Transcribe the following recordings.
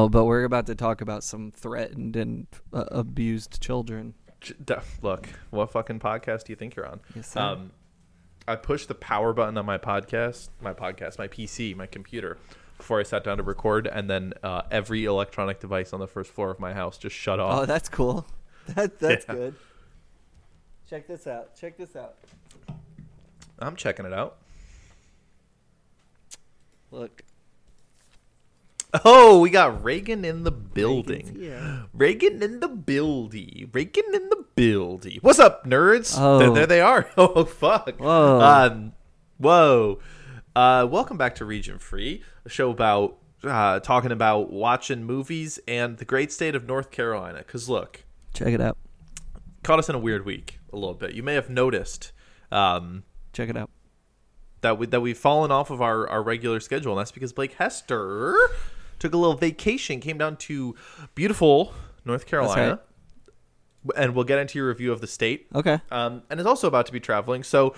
No, but we're about to talk about some threatened and uh, abused children. Look, what fucking podcast do you think you're on? Yes, sir. Um, I pushed the power button on my podcast, my podcast, my PC, my computer, before I sat down to record, and then uh, every electronic device on the first floor of my house just shut off. Oh, that's cool. That that's Yeah. good. Check this out. Check this out. I'm checking it out. Look. Oh, we got Reagan in the building. Yeah. Reagan in the building. Reagan in the building. What's up, nerds? Oh. There, there they are. Oh, fuck. Whoa. Um, whoa. Uh, welcome back to Region Free, a show about uh, talking about watching movies and the great state of North Carolina. Because look, Check it out. caught us in a weird week a little bit. You may have noticed um, Check it out. that we that we've fallen off of our, our regular schedule, and that's because Blake Hester took a little vacation, came down to beautiful North Carolina, and we'll get into your review of the state. Okay. Um, and is also about to be traveling, so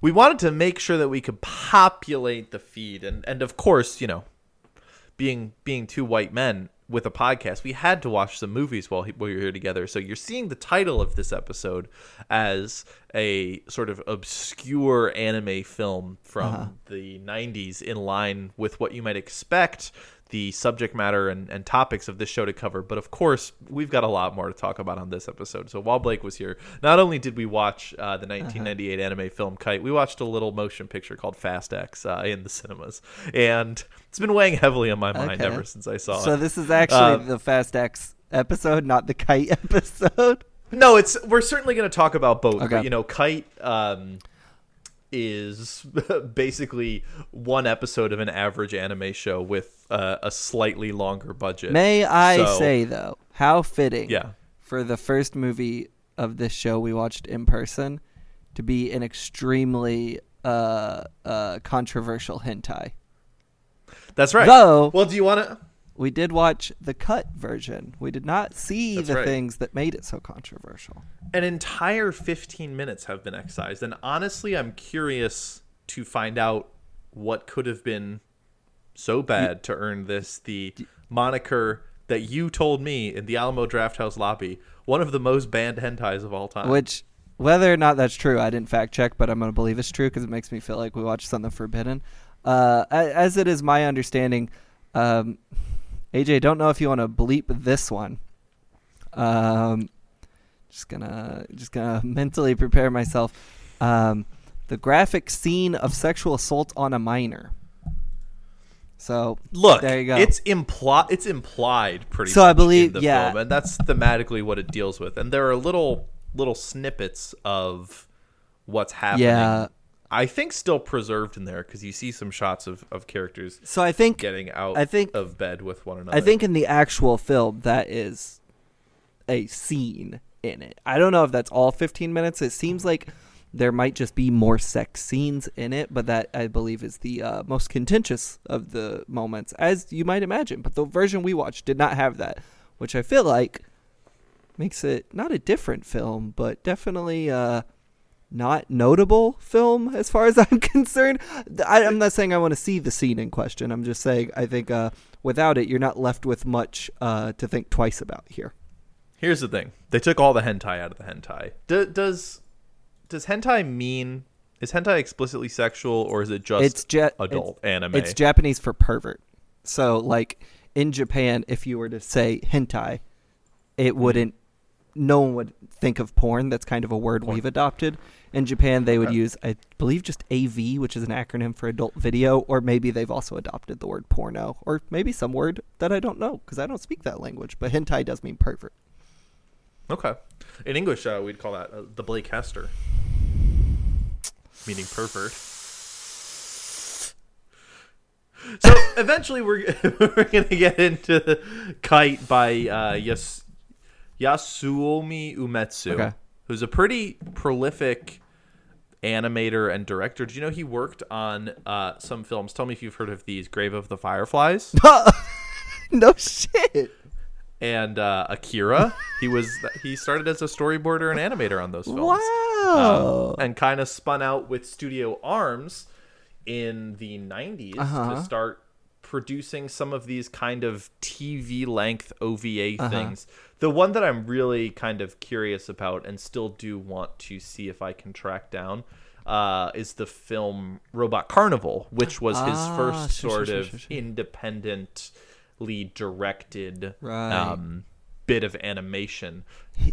we wanted to make sure that we could populate the feed, and and of course, you know, being being two white men with a podcast, we had to watch some movies while, he, while we were here together. So you're seeing the title of this episode as a sort of obscure anime film from the 90s in line with what you might expect the subject matter and, and topics of this show to cover. But of course, we've got a lot more to talk about on this episode. So while Blake was here, not only did we watch uh, the 1998 anime film Kite, we watched a little motion picture called Fast X uh, in the cinemas. And it's been weighing heavily on my mind Okay. ever since I saw So it. So this is actually Um, the Fast X episode, not the Kite episode. No, it's we're certainly going to talk about both. Okay. But, you know, Kite um, is basically one episode of an average anime show with uh, a slightly longer budget. May I So- say though, how fitting Yeah. for the first movie of this show we watched in person to be an extremely uh, uh, controversial hentai. That's right. Though well, do you want to? We did watch the cut version, we did not see That's the right. things that made it so controversial. An entire 15 minutes have been excised, and honestly, I'm curious to find out what could have been so bad to earn this the moniker that you told me in the Alamo Drafthouse lobby, one of the most banned hentais of all time. Which, whether or not that's true, I didn't fact check, but I'm going to believe it's true because it makes me feel like we watched something forbidden. Uh, as it is my understanding, um, AJ, don't know if you want to bleep this one. Um, just gonna, just gonna mentally prepare myself. Um, the graphic scene of sexual assault on a minor. So Look, there you go. It's implied. It's implied pretty. So I believe- in the yeah. film, and that's thematically what it deals with. And there are little little snippets of what's happening. Yeah. I think still preserved in there because you see some shots of, of characters so I think getting out I think- of bed with one another. I think in the actual film that is a scene in it. I don't know if that's all 15 minutes. It seems like there might just be more sex scenes in it, but that I believe is the uh, most contentious of the moments, as you might imagine. But the version we watched did not have that, which I feel like makes it not a different film, but definitely uh, not notable film as far as I'm concerned. I, I'm not saying I want to see the scene in question. I'm just saying I think uh, without it, you're not left with much uh, to think twice about here. Here's the thing: they took all the hentai out of the hentai. D- does does hentai mean is hentai explicitly sexual or is it just it's ja- adult it's, anime? It's Japanese for pervert. So like in Japan, if you were to say hentai, it Mm-hmm. wouldn't. No one would think of porn. That's kind of a word Porn. we've adopted. In Japan, they would Okay. use, I believe, just AV, which is an acronym for adult video, or maybe they've also adopted the word porno, or maybe some word that I don't know because I don't speak that language. But hentai does mean pervert. Okay. In English, uh, we'd call that uh, the Blake Hester, meaning pervert. So eventually, we're we're gonna get into Kite by uh, Yas- Yasuomi Umetsu, Okay. who's a pretty prolific animator and director. Do you know he worked on uh, some films? Tell me if you've heard of these: Grave of the Fireflies no shit. and uh, Akira. He was he started as a storyboarder and animator on those films. Wow. Um, and kind of spun out with Studio Arms in the 90s Uh-huh. to start producing some of these kind of TV length OVA Uh-huh. things. The one that I'm really kind of curious about and still do want to see if I can track down uh, is the film Robot Carnival, which was his Ah, first sure, sort sure, of sure, sure. independently directed Right. um, bit of animation.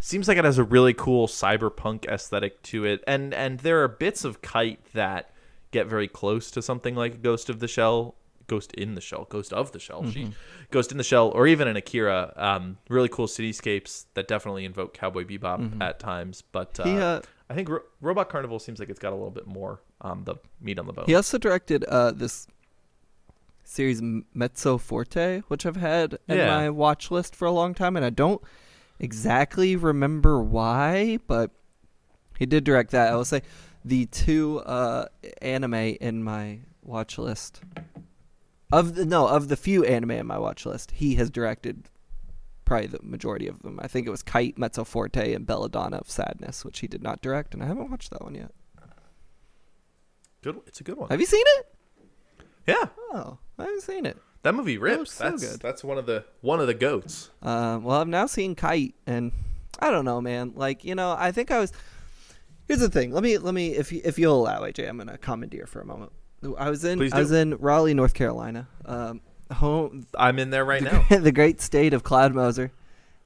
Seems like it has a really cool cyberpunk aesthetic to it, and and there are bits of Kite that get very close to something like Ghost of the Shell, Ghost in the Shell, Ghost of the Shell, Mm-hmm. Ghost in the Shell, or even in Akira. Um, really cool cityscapes that definitely invoke Cowboy Bebop at times, but uh, Mm-hmm. He, uh, I think Ro- Robot Carnival seems like it's got a little bit more um, the meat on the bone. He also directed uh, this series M- Mezzo Forte, which I've had in Yeah. my watch list for a long time, and I don't exactly remember why, but he did direct that. I will say the two uh, anime in my watch list of the no of the few anime in my watch list, he has directed probably the majority of them. I think it was Kite, Mezzo Forte, and Belladonna of Sadness, which he did not direct, and I haven't watched that one yet. Good, it's a good one. Have you seen it? yeah, Oh, I haven't seen it. that movie rips. so that's good. that's one of the one of the goats. Um, well, I've now seen Kite, and I don't know, man. Like, you know, I think I was. Here's the thing. Let me let me if you, if you'll allow AJ, I'm gonna commandeer for a moment. I was in I was in Raleigh, North Carolina, um, home I'm in there right the, now. the great state of Cloud Moser,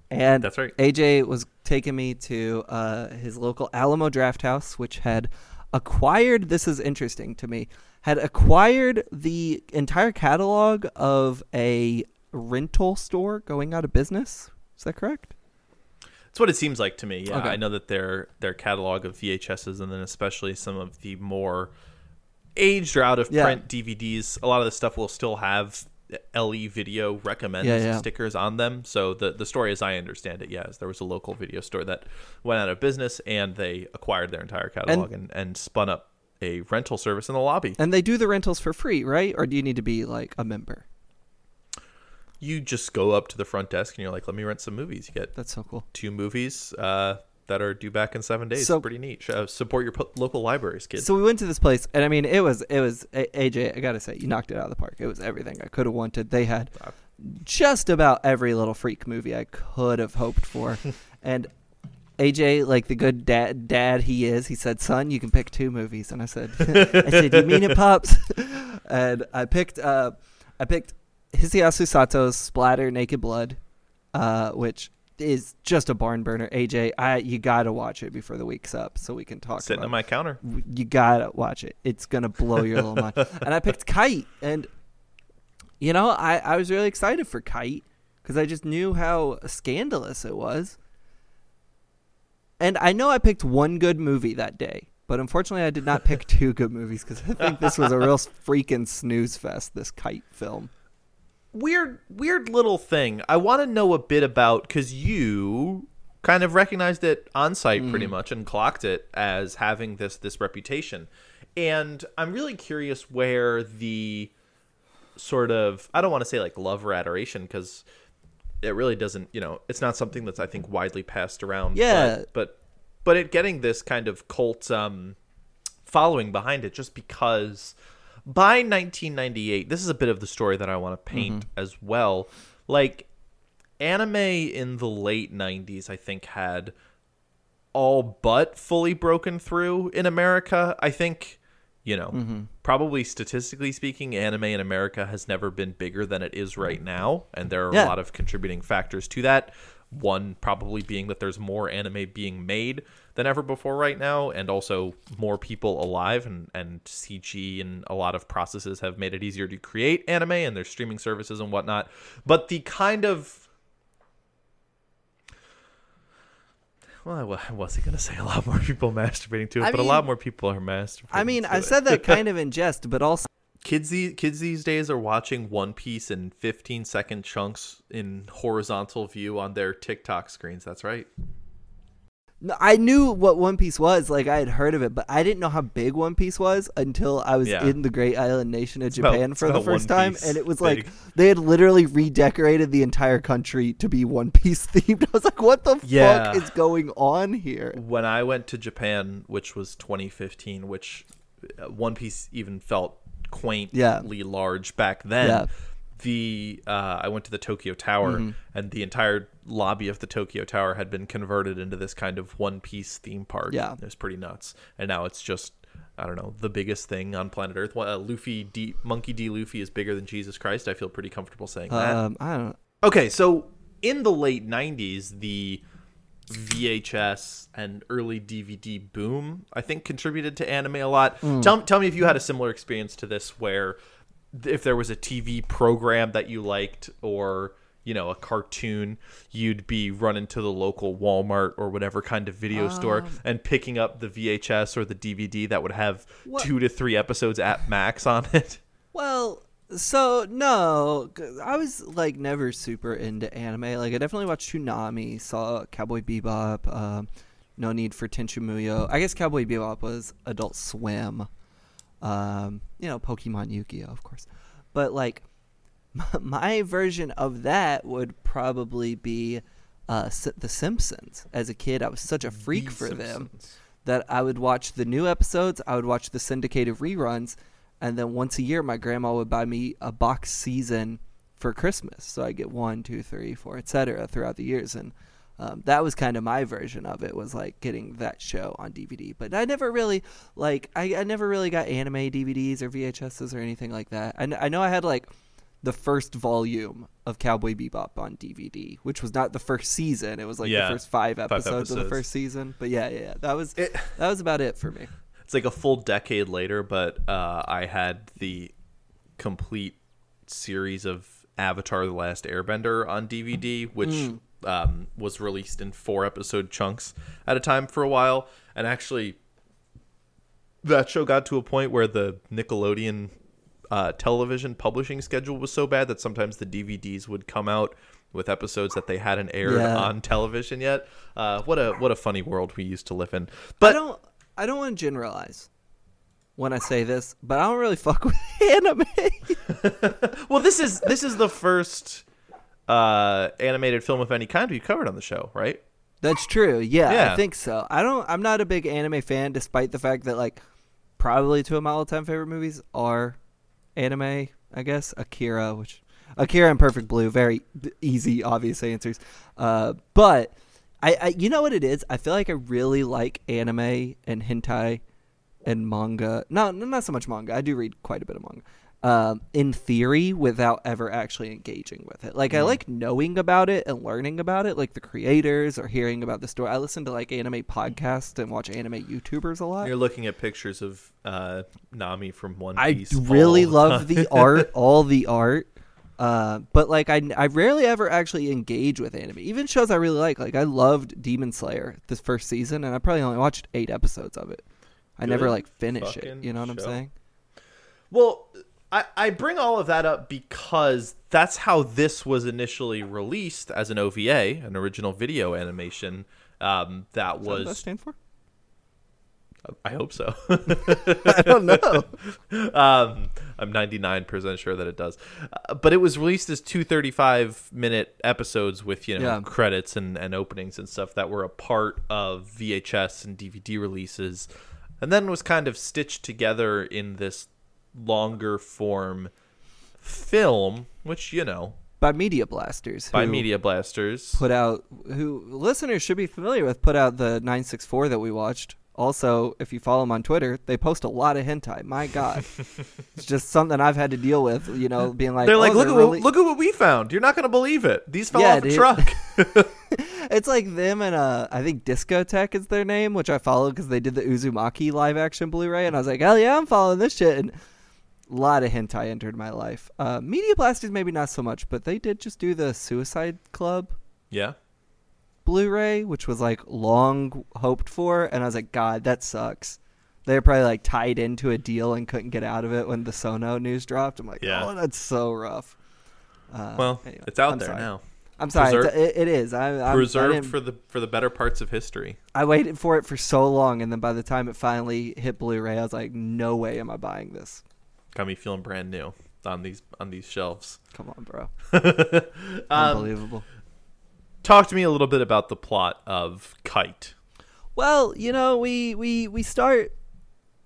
and That's right. AJ was taking me to uh, his local Alamo Drafthouse, which had acquired. This is interesting to me. Had acquired the entire catalog of a rental store going out of business. Is that correct? That's what it seems like to me. Yeah, Okay. I know that their their catalog of VHSs and then especially some of the more aged or out of Yeah. print DVDs, a lot of the stuff will still have LE video recommends Yeah, yeah. stickers on them. So the the story, as I understand it, yeah, is there was a local video store that went out of business and they acquired their entire catalog and, and, spun up a rental service in the lobby. And they do the rentals for free, right? Or do you need to be like a member? You just go up to the front desk and you're like, "Let me rent some movies." You get That's so cool. two movies uh, that are due back in seven days. So- Pretty neat. Uh, support your po- local libraries, kids. So we went to this place, and I mean, it was it was AJ. I gotta say, you knocked it out of the park. It was everything I could have wanted. They had just about every little freak movie I could have hoped for, and AJ, like the good dad dad he is, he said, "Son, you can pick two movies." And I said, "I said, you mean it, pops?" and I picked uh, I picked Hisayasu Sato's Splatter Naked Blood, uh, which is just a barn burner. AJ, I you gotta watch it before the week's up so we can talk. Sitting on my counter. you gotta watch it. It's gonna blow your little mind. And I picked Kite, and you know, I I was really excited for Kite because I just knew how scandalous it was. And I know I picked one good movie that day, but unfortunately, I did not pick two good movies because I think this was a real freaking snooze fest. This Kite film. Weird, weird little thing. I want to know a bit about because you kind of recognized it on site pretty much and clocked it as having this this reputation, and I'm really curious where the sort of I don't want to say like love or adoration because it really doesn't you know it's not something that's I think widely passed around. Yeah. but but, but it getting this kind of cult um following behind it just because by 1998 this is a bit of the story that i want to paint mm-hmm. as well. Like anime in the late 90s i think had all but fully broken through in america. I think you know mm-hmm. probably statistically speaking anime in america has never been bigger than it is right now and there are Yeah. a lot of contributing factors to that. One probably being that there's more anime being made than ever before right now and also more people alive and, and cg and a lot of processes have made it easier to create anime and there's streaming services and whatnot but the kind of well, I wasn't gonna say a lot more people masturbating to it, I but a lot more people are masturbating. I mean, to I it. said that kind of in jest, but also kids these kids these days are watching One Piece in 15 second chunks in horizontal view on their TikTok screens. That's right. I knew what One Piece was. Like I had heard of it, but I didn't know how big One Piece was until I was Yeah. in the Great Island Nation of about- Japan it's for the first time, and it was big. like they had literally redecorated the entire country to be One Piece themed. I was like, "What the Yeah. fuck is going on here?" When I went to Japan, which was 2015, which uh, One Piece even felt quaintly Yeah. large back then. The uh, I went to the Tokyo Tower, Mm-hmm. and the entire lobby of the Tokyo Tower had been converted into this kind of One Piece theme park. Yeah. it was pretty nuts. And now it's just I don't know the biggest thing on planet Earth. Uh, Luffy D Monkey D Luffy is bigger than Jesus Christ. I feel pretty comfortable saying that. Um, I don't. Okay, so in the late '90s, the VHS and early DVD boom, I think, contributed to anime a lot. Tell, tell me if you had a similar experience to this, where if there was a TV program that you liked, or you know, a cartoon, you'd be running to the local Walmart or whatever kind of video store and picking up the VHS or the DVD that would have What- two to three episodes at max on it. Well, so no I was like never super into anime. Like I definitely watched Toonami, saw Cowboy Bebop, um, No Need for Tenchi Muyo. I guess Cowboy Bebop was Adult Swim. Um, you know, Pokemon Yu-Gi-Oh, of course. But like my version of that would probably be uh, The Simpsons. As a kid, I was such a freak The for them that I would watch the new episodes, I would watch the syndicated reruns, and then once a year, my grandma would buy me a box season for Christmas. So I get one, two, three, four, etc. throughout the years, and um, that was kind of my version of it. Was like getting that show on DVD, but I never really like I, I never really got anime DVDs or VHSs or anything like that. I, I know I had like the first volume of Cowboy Bebop on DVD, which was not the first season. It was like Yeah, the first five episodes, of episodes. the first season. But yeah, yeah, yeah. that was It- that was about it for me. it's like a full decade later, but uh, I had the complete series of Avatar: The Last Airbender on DVD, which um, was released in four episode chunks at a time for a while, and actually. That show got to a point where the Nickelodeon uh, television publishing schedule was so bad that sometimes the DVDs would come out with episodes that they hadn't aired Yeah. on television yet. Uh, what a what a funny world we used to live in. But I don't I don't want to generalize when I say this, but I don't really fuck with anime. Well, this is this is the first uh, animated film of any kind we've covered on the show, right? That's true. Yeah, Yeah. I think so. I don't. I'm not a big anime fan, despite the fact that like probably two of my all-time favorite movies are anime. I guess Akira, which Akira and Perfect Blue, very easy, obvious answers. Uh, but I, I, you know what it is? I feel like I really like anime and hentai and manga. No, no, not so much manga. I do read quite a bit of manga. Um, in theory, without ever actually engaging with it. Like I like knowing about it and learning about it, like the creators or hearing about the story. I listen to like anime podcasts and watch anime YouTubers a lot. You're looking at pictures of uh, Nami from One Piece. I really the love the art, all the art. Uh, but like I, I rarely ever actually engage with anime. Even shows I really like. Like I loved Demon Slayer this first season, and I probably only watched eight episodes of it. I never like finish it. You know what I'm saying? Well, I, I bring all of that up because that's how this was initially released as an OVA, an original video animation. Um, that Is that that was, stand for? I hope so. I don't know. um, I'm 99% sure that it does. Uh, but it was released as two 35 minute episodes with, you know, Yeah. credits and, and openings and stuff that were a part of VHS and DVD releases. And then was kind of stitched together in this longer form film, which, you know, By Media Blasters. by Media Blasters. Put out who listeners should be familiar with. Put out the 964 that we watched. Also, if you follow them on Twitter, they post a lot of hentai. My God, it's just something I've had to deal with. You know, being like, They're like, oh, look, at really- what, look at what we found. You're not going to believe it. These fell Yeah, off a truck. It's like them and uh, I think Discotek is their name, which I followed because they did the Uzumaki live action Blu-ray, and I was like, hell yeah, I'm following this shit. And a lot of hentai entered my life. Uh, Media Blasters maybe not so much, but they did just do the Suicide Club yeah. Blu-ray, which was like long hoped for, and I was like, God, that sucks. They were probably like tied into a deal and couldn't get out of it when the Sono news dropped. I'm like, Yeah. oh, that's so rough. Uh, Well, anyway, it's out I'm there sorry. now. I'm sorry, Preserve- it, it is. I, I'm, Preserved didn't- for the for the better parts of history. I waited for it for so long, and then by the time it finally hit Blu-ray, I was like, "No way am I buying this." Got me feeling brand new on these on these shelves. Come on, bro. Um, Unbelievable. talk to me a little bit about the plot of Kite. Well, you know, we we we start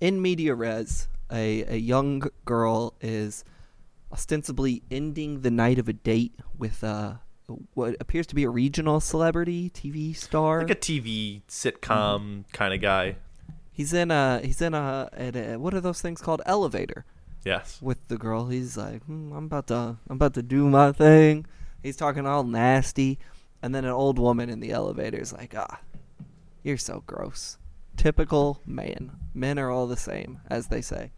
in media res. A a young girl is ostensibly ending the night of a date with uh, what appears to be a regional celebrity TV star. Like a TV sitcom kind of guy. he's in a he's in a, in a what are those things called? Elevator Yes. with the girl. He's like, hmm, I'm about to I'm about to do my thing. He's talking all nasty, and then an old woman in the elevator is like, ah, you're so gross. Typical man. Men are all the same, as they say.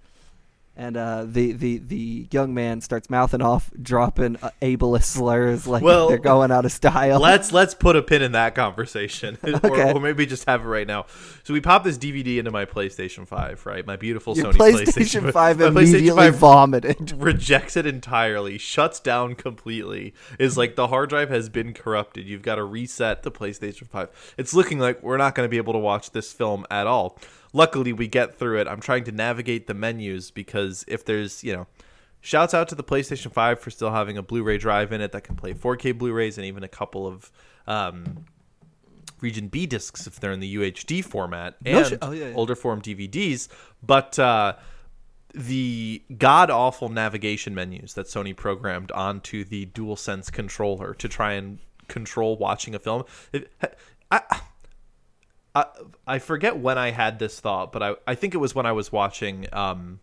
And uh, the, the the young man starts mouthing off, dropping uh, ableist slurs like Well, they're going out of style. Let's let's put a pin in that conversation, Okay. or, or maybe just have it right now. So we pop this DVD into my PlayStation Five, right? My beautiful Your Sony PlayStation, 5 my PlayStation immediately 5 vomited. rejects it entirely, shuts down completely. Is like the hard drive has been corrupted. You've got to reset the PlayStation 5. It's looking like we're not going to be able to watch this film at all. Luckily, we get through it. I'm trying to navigate the menus because if there's, you know, shouts out to the PlayStation 5 for still having a Blu-ray drive in it that can play 4K Blu-rays and even a couple of um, Region B discs if they're in the UHD format No and. Oh, yeah, yeah. older form DVDs. But uh, the god awful navigation menus that Sony programmed onto the DualSense controller to try and control watching a film. It, I, I I forget when I had this thought, but I I think it was when I was watching um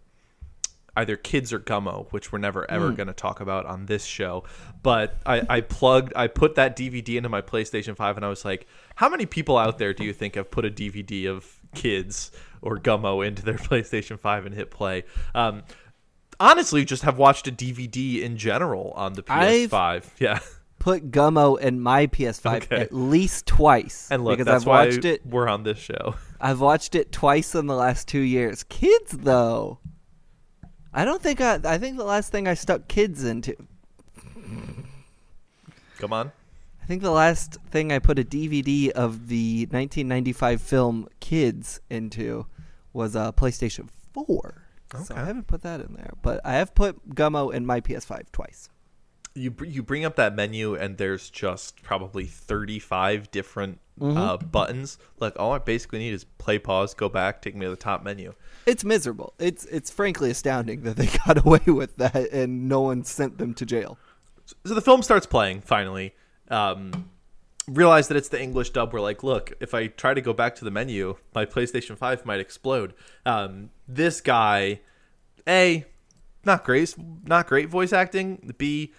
either Kids or Gummo, which we're never ever Hmm. going to talk about on this show. But I, I plugged, I put that DVD into my PlayStation 5 and I was like, how many people out there do you think have put a DVD of Kids or Gummo into their PlayStation 5 and hit play? Um, honestly, just have watched a DVD in general on the I've- PS5. yeah. Put Gummo in my PS5 Okay. at least twice. And look, because that's I've why watched it we're on this show. I've watched it twice in the last two years. Kids, though. I don't think I. I think the last thing I stuck kids into. Come on. I think the last thing I put a DVD of the 1995 film Kids into was uh, PlayStation 4. Okay. So I haven't put that in there, but I have put Gummo in my PS5 twice. You you bring up that menu and there's just probably 35 different Mm-hmm. uh, buttons like all i basically need is play pause go back take me to the top menu It's miserable. It's it's frankly astounding that they got away with that and no one sent them to jail. so the film starts playing finally um realize that it's the english dub we're like look if i try to go back to the menu my playstation 5 might explode um this guy a not great not great voice acting b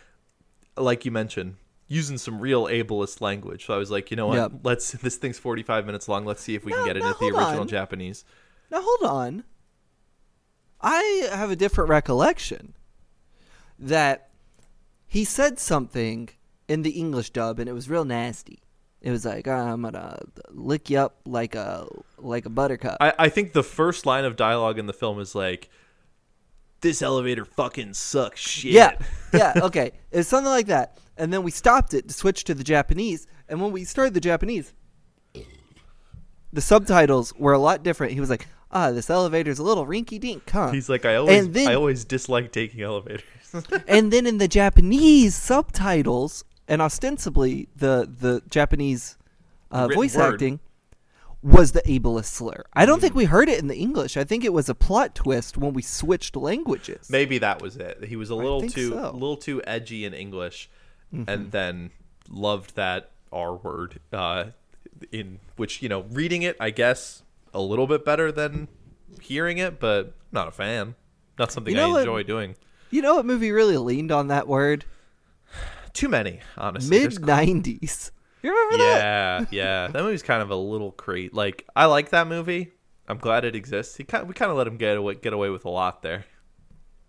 like you mentioned using some real ableist language so i was like you know what Yep. let's this thing's 45 minutes long let's see if we No, can get it no, into the original on. japanese Now hold on. I have a different recollection that he said something in the English dub and it was real nasty. It was like ah, I'm gonna lick you up like a like a buttercup. I, I think the first line of dialogue in the film is like this elevator fucking sucks shit yeah, yeah, okay. It's something like that. And then we stopped it to switch to the Japanese. And when we started the Japanese, the subtitles were a lot different. He was like, "Ah, this elevator's a little rinky dink, huh?" he's like i always And then- i always dislike taking elevators and then in the Japanese subtitles and ostensibly the the Japanese uh, voice word. acting was the ableist slur. I don't think we heard it in the English. I think it was a plot twist when we switched languages. Maybe that was it. He was a little too so. Mm-hmm. a little too edgy in English, and then loved that R word. Uh, in which you know, reading it, I guess, a little bit better than hearing it, but not a fan. Not something You know I what- enjoy doing. You know what movie really leaned on that word? Too many, honestly. Mid nineties. You remember that? yeah, yeah. That movie's kind of a little crate. Like I like that movie. I'm glad it exists. He kind we kind of let him get away get away with a lot there.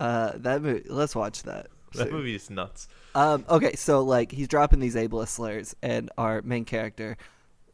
Uh, that movie. Let's watch that. That movie is nuts. Um, okay, so like he's dropping these ableist slurs, and our main character,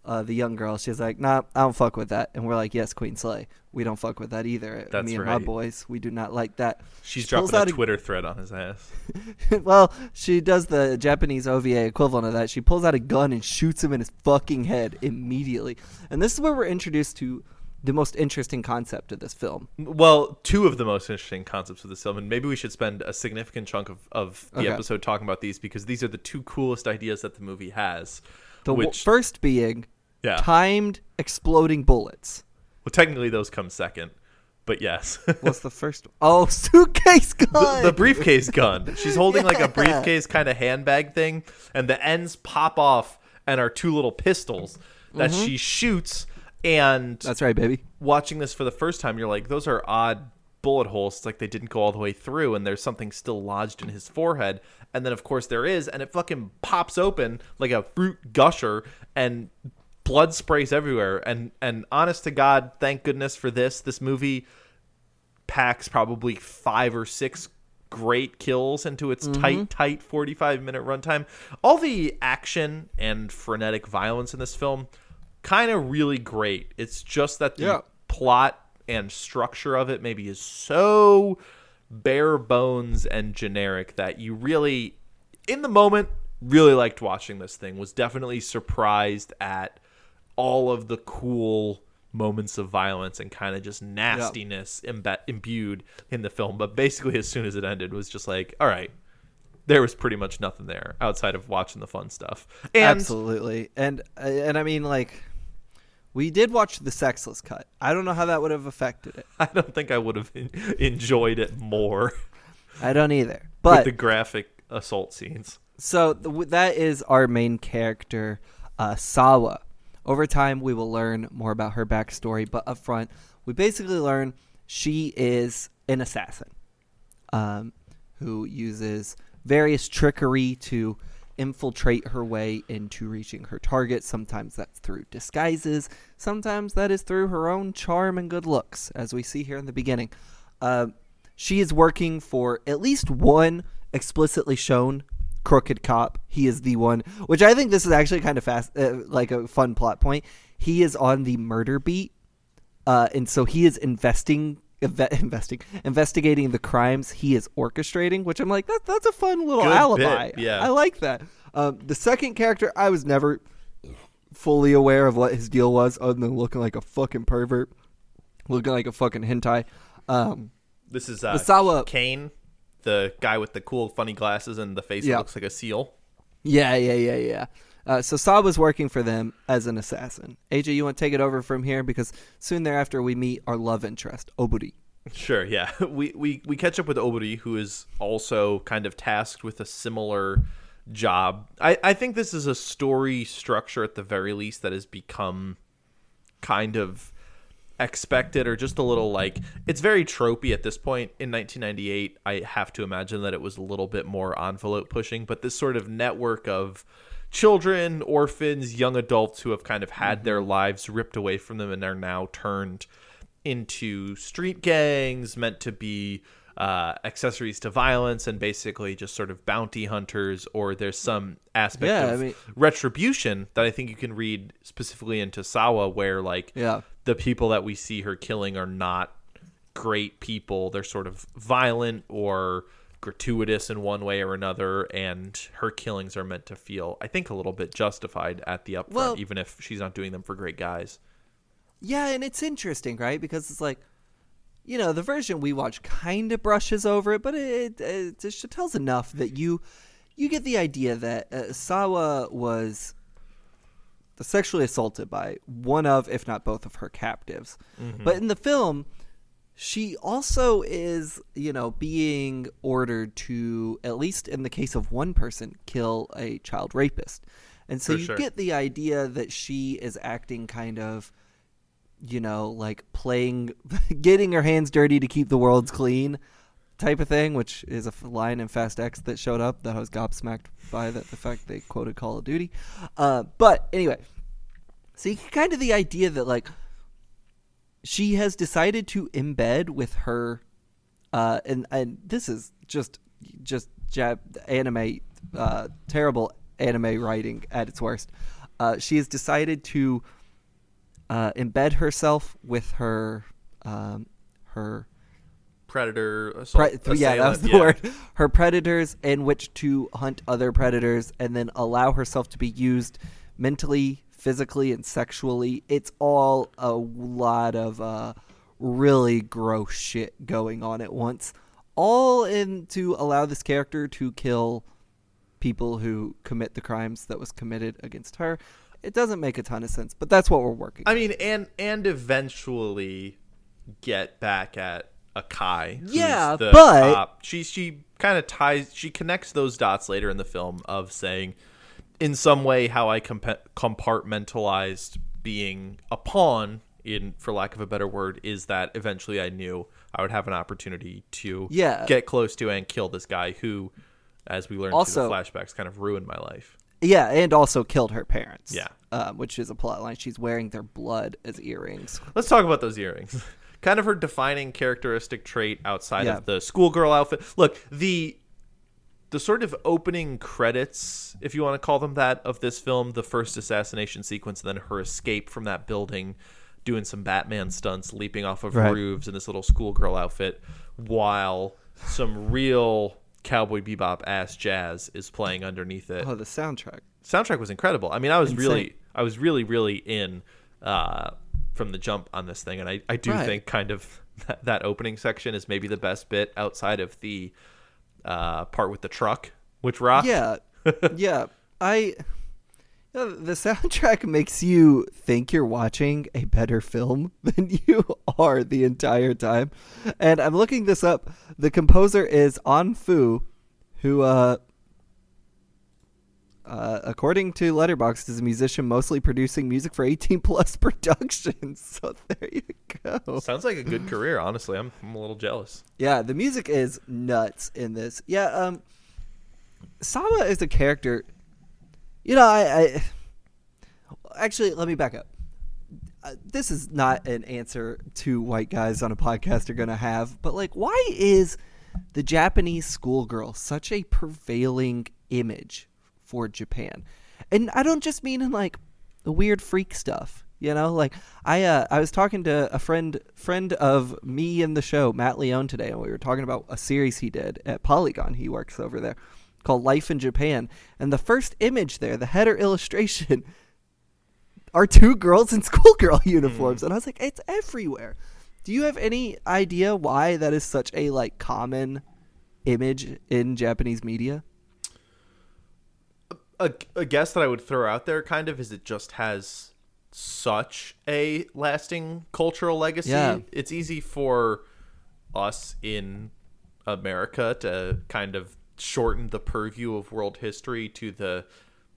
uh, the young girl, she's like, "Nah, I don't fuck with that." And we're like, "Yes, Queen Slay, we don't fuck with that either. That's Me and my boys, we do not like that." She's She dropping a a- Twitter thread on his ass. well, she does the Japanese OVA equivalent of that. She pulls out a gun and shoots him in his fucking head immediately. And this is where we're introduced to the most interesting concept of this film. Well, two of the most interesting concepts of this film, and maybe we should spend a significant chunk of, of the Okay. episode talking about these because these are the two coolest ideas that the movie has. The w- first being yeah, timed exploding bullets. well, technically those come second. but yes. What's the first? Oh, suitcase gun. the, the briefcase gun. She's holding like a briefcase kind of handbag thing, and the ends pop off and are two little pistols that mm-hmm. she shoots. And That's right, baby. watching this for the first time, you're like, those are odd bullet holes. It's like they didn't go all the way through, and there's something still lodged in his forehead. And then, of course, there is, and it fucking pops open like a fruit gusher, and blood sprays everywhere. And and honest to God, thank goodness for this. This movie packs probably five or six great kills into its mm-hmm. tight, tight 45 minute runtime. All the action and frenetic violence in this film, kind of really great. It's just that the Yeah. plot and structure of it maybe is so bare bones and generic that you really, in the moment, really liked watching this thing. Was definitely surprised at all of the cool moments of violence and kind of just nastiness imbe- imbued in the film. But basically, as soon as it ended, was just like, all right, there was pretty much nothing there outside of watching the fun stuff. And Absolutely, and uh, and I mean like, we did watch the sexless cut. I don't know how that would have affected it. I don't think I would have enjoyed it more I don't either. with But the graphic assault scenes. so th- that is our main character, uh, Sawa. Over time, we will learn more about her backstory, but up front, we basically learn she is an assassin um, who uses various trickery to infiltrate her way into reaching her target. Sometimes that's through disguises, sometimes that is through her own charm and good looks, as we see here in the beginning. Um she is working for at least one explicitly shown crooked cop. He is the one, which I think this is actually kind of fast, uh, like a fun plot point. He is on the murder beat, uh, and so he is investing, inve- investing, investigating the crimes he is orchestrating. Which I'm like, that, that's a fun little Good alibi. bit, yeah. I like that. Um, the second character, I was never fully aware of what his deal was, other than looking like a fucking pervert, looking like a fucking hentai. Um, This is uh, Kane, the guy with the cool, funny glasses and the face Yeah. that looks like a seal. Yeah, yeah, yeah, yeah. Uh, so Sawa was working for them as an assassin. AJ, you want to take it over from here because soon thereafter we meet our love interest, Oburi. Sure, yeah. We, we we catch up with Oburi, who is also kind of tasked with a similar job. I, I think this is a story structure at the very least that has become kind of expected or just a little like it's very tropey at this point in 1998 i have to imagine that it was a little bit more envelope pushing but this sort of network of children orphans young adults who have kind of had their lives ripped away from them and are now turned into street gangs meant to be uh, accessories to violence and basically just sort of bounty hunters or there's some aspect Yeah, of I mean- retribution that i think you can read specifically into sawa where like Yeah. the people that we see her killing are not great people. They're sort of violent or gratuitous in one way or another, and her killings are meant to feel, I think, a little bit justified at the upfront, Well- even if she's not doing them for great guys. Yeah, and it's interesting, right? Because it's like, you know, the version we watch kind of brushes over it, but it, it, just tells enough that you you get the idea that uh, Sawa was sexually assaulted by one of, if not both, of her captives. But in the film, she also is, you know, being ordered to, at least in the case of one person, kill a child rapist. And so For you sure. get the idea that she is acting kind of, you know, like playing, getting her hands dirty to keep the world's clean type of thing, which is a line in Fast X that showed up that I was gobsmacked by that the fact they quoted Call of Duty. Uh, but anyway, so you get kind of the idea that like she has decided to embed with her, uh, and and this is just just jab anime, uh, terrible anime writing at its worst. Uh, she has decided to uh, embed herself with her um, her Predator, assault, Pre- yeah, that was the assailant, word. Her predators in which to hunt other predators and then allow herself to be used mentally, physically, and sexually. It's all a lot of uh, really gross shit going on at once. All in to allow this character to kill people who commit the crimes that was committed against her. It doesn't make a ton of sense, but that's what we're working. I mean, and and eventually get back at Akai. Yeah, but- she she kind of ties she connects those dots later in the film of saying, in some way, how I compa- compartmentalized being a pawn in, for lack of a better word, is that eventually I knew I would have an opportunity to Yeah. get close to and kill this guy who, as we learned Also- through the flashbacks, kind of ruined my life. Yeah, and also killed her parents. Yeah. um, which is a plot line. She's wearing their blood as earrings. Let's talk about those earrings. kind of her defining characteristic trait outside Yeah. of the schoolgirl outfit. Look, the the sort of opening credits, if you want to call them that, of this film, the first assassination sequence, and then her escape from that building, doing some Batman stunts, leaping off of Right. roofs in this little schoolgirl outfit, while some real cowboy bebop ass jazz is playing underneath it Oh, the soundtrack. soundtrack was incredible. I mean, I was Insane. really, I was really, really in uh, from the jump on this thing, and I, I do Right. think kind of that, that opening section is maybe the best bit outside of the uh, part with the truck, which rocked. Yeah, yeah. I you know, the soundtrack makes you think you're watching a better film than you are the entire time. And I'm looking this up. The composer is An Fu, who uh uh, according to Letterboxd, is a musician mostly producing music for 18 plus productions. So there you go. Sounds like a good career. Honestly, I'm, I'm a little jealous. Yeah, the music is nuts in this. Yeah, um Sawa is a character. You know, I, I actually let me back up. Uh, this is not an answer two white guys on a podcast are gonna have, but like, why is the Japanese schoolgirl such a prevailing image for Japan? And I don't just mean in like the weird freak stuff. You know, like I uh, I was talking to a friend friend of me in the show, Matt Leone, today, and we were talking about a series he did at Polygon. He works over there called Life in Japan, and the first image there, the header illustration, are two girls in schoolgirl uniforms, and I was like, it's everywhere. Do you have any idea why that is such a like common image in Japanese media? A, a guess that I would throw out there kind of is it just has such a lasting cultural legacy. Yeah. It's easy for us in America to kind of shorten the purview of world history to the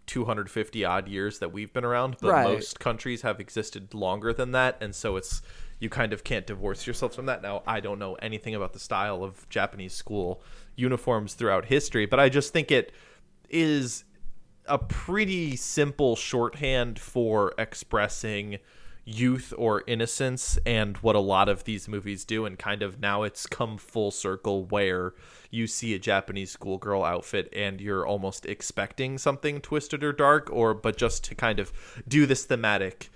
250 odd years that we've been around, but Right. most countries have existed longer than that, and so it's you kind of can't divorce yourself from that. Now, I don't know anything about the style of Japanese school uniforms throughout history, but I just think it is a pretty simple shorthand for expressing youth or innocence and what a lot of these movies do and kind of now it's come full circle where you see a Japanese schoolgirl outfit and you're almost expecting something twisted or dark or but just to kind of do this thematic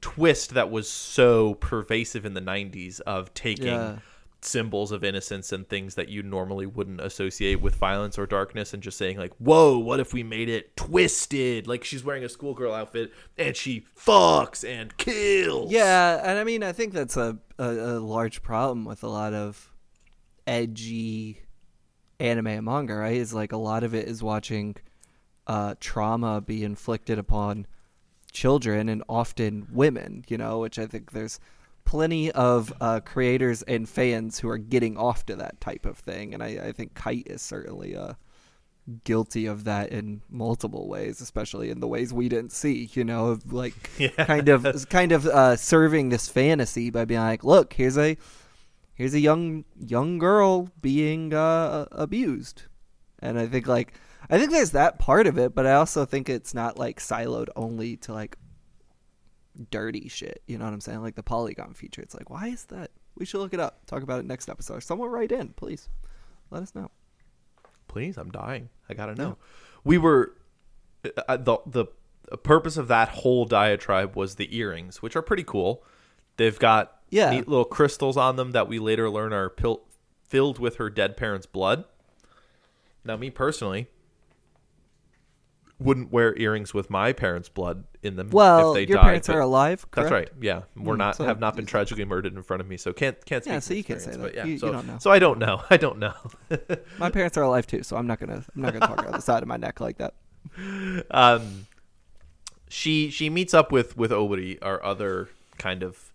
twist that was so pervasive in the 90s of taking Yeah. Symbols of innocence and things that you normally wouldn't associate with violence or darkness and just saying like whoa what if we made it twisted like she's wearing a schoolgirl outfit and she fucks and kills Yeah, and I mean, I think that's a, a, a large problem with a lot of edgy anime and manga, right? Is like a lot of it is watching uh, trauma be inflicted upon children and often women, you know, which I think there's plenty of uh, creators and fans who are getting off to that type of thing. And I, I think Kite is certainly uh, guilty of that in multiple ways, especially in the ways we didn't see, you know, of like Yeah. kind of kind of uh, serving this fantasy by being like, look, here's a here's a young young girl being uh, abused, and I think like I think there's that part of it, but I also think it's not like siloed only to like dirty shit. You know what I'm saying? Like the Polygon feature. It's like, why is that? We should look it up. Talk about it next episode. Someone write in, please. Let us know. please i'm dying i gotta know we were uh, the the purpose of that whole diatribe was the earrings which are pretty cool they've got Yeah. neat little crystals on them that we later learn are pil- filled with her dead parents blood now me personally wouldn't wear earrings with my parents blood in them Well, if they your died, parents are alive. that's right. Yeah, we're Mm, not so- have not been tragically murdered in front of me, so can't can't speak. Yeah, so you can't say that. Yeah, You- you so, don't know. So I don't know. I don't know. My parents are alive too, so I'm not gonna I'm not gonna talk about the side of my neck like that. um, she she meets up with with Oburi, our other kind of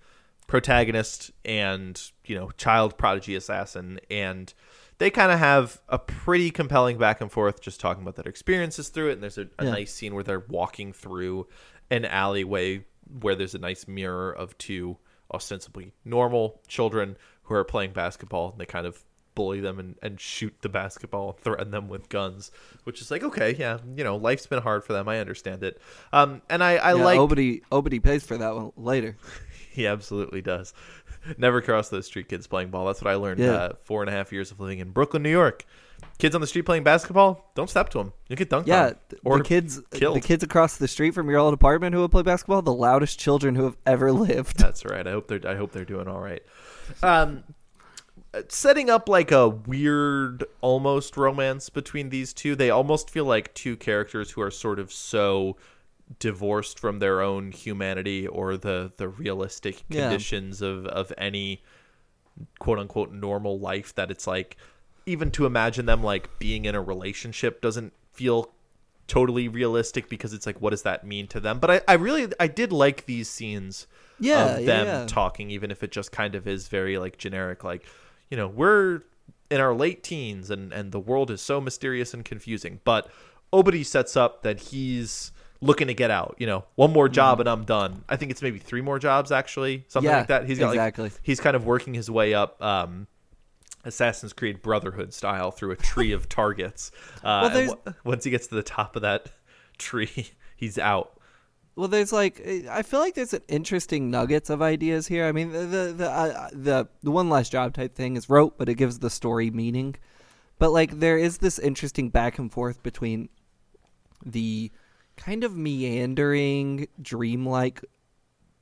protagonist and you know child prodigy assassin and they kind of have a pretty compelling back and forth just talking about their experiences through it and there's a, a Yeah. nice scene where they're walking through an alleyway where there's a nice mirror of two ostensibly normal children who are playing basketball and they kind of bully them and, and shoot the basketball and threaten them with guns which is like okay yeah you know life's been hard for them i understand it um and i i yeah, like Oburi pays for that one later. He absolutely does. Never cross those street kids playing ball. That's what I learned Yeah. uh, four and a half years of living in Brooklyn, New York. Kids on the street playing basketball, don't step to them. You get dunked Yeah, on. th- Or the kids killed. the kids across the street from your old apartment who will play basketball, the loudest children who have ever lived. That's right. I hope they're I hope they're doing all right. Um, uh, setting up like a weird almost romance between these two. They almost feel like two characters who are sort of so divorced from their own humanity or the the realistic Yeah. conditions of of any quote unquote normal life that it's like even to imagine them like being in a relationship doesn't feel totally realistic because it's like what does that mean to them but i, I really i did like these scenes Yeah, of them yeah. talking even if it just kind of is very like generic like you know we're in our late teens and and the world is so mysterious and confusing but Oburi sets up that he's looking to get out you know one more job and i'm done i think it's maybe three more jobs actually something Mm-hmm. Yeah, like that he's got exactly. like he's kind of working his way up um Assassin's Creed Brotherhood style through a tree of targets. Uh, Well, w- once he gets to the top of that tree, he's out. Well, there's like I feel like there's an interesting nuggets of ideas here. I mean, the the the uh, the, the one last job type thing is rote, but it gives the story meaning. But like there is this interesting back and forth between the kind of meandering, dreamlike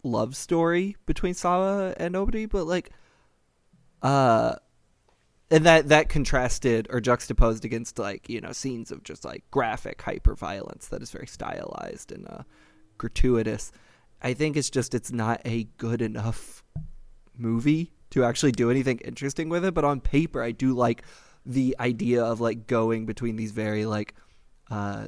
love story between Sawa and Nobody, but like uh and that that contrasted or juxtaposed against like you know scenes of just like graphic hyper violence that is very stylized and uh, gratuitous. I think it's just it's not a good enough movie to actually do anything interesting with it but on paper i do like the idea of like going between these very like uh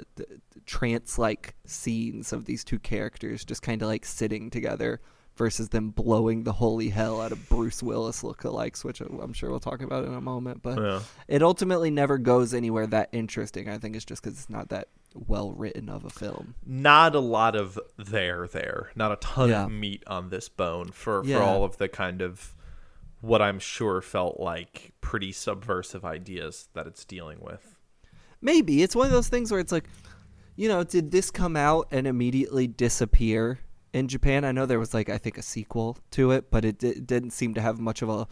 trance like scenes of these two characters just kind of like sitting together versus them blowing the holy hell out of Bruce Willis lookalikes, which I'm sure we'll talk about in a moment. But Yeah. it ultimately never goes anywhere that interesting. I think it's just because it's not that well written of a film. Not a lot of there there. Not a ton Yeah. of meat on this bone for, Yeah. for all of the kind of what I'm sure felt like pretty subversive ideas that it's dealing with. Maybe it's one of those things where it's like, you know, did this come out and immediately disappear in Japan? I know there was like I think a sequel to it, but it, di- didn't seem to have much of a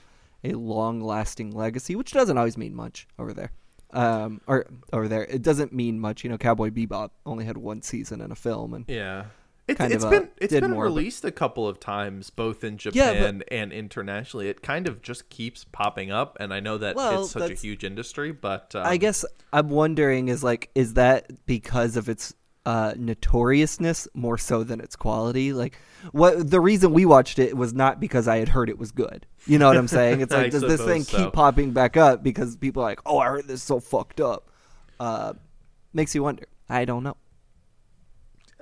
a long lasting legacy, which doesn't always mean much over there. Um, or over there, it doesn't mean much. You know, Cowboy Bebop only had one season in a film, and Yeah. It's, Kind it's of, uh, been it's did been more, but- released a couple of times both in Yeah, but- Japan and internationally. It kind of just keeps popping up and I know that Well, it's such a huge industry, but um, I guess I'm wondering is like, is that because of its uh, notoriousness more so than its quality? Like, what the reason we watched it was not because I had heard it was good. You know what I'm saying? It's like, does this thing so. keep popping back up because people are like, oh, I heard this so fucked up? Uh, makes you wonder. I don't know.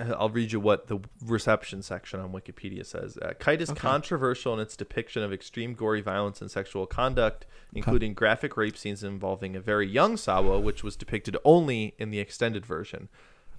Uh, I'll read you what the reception section on Wikipedia says. Uh, Kite is Okay. controversial in its depiction of extreme gory violence and sexual conduct, including graphic rape scenes involving a very young Sawa, which was depicted only in the extended version.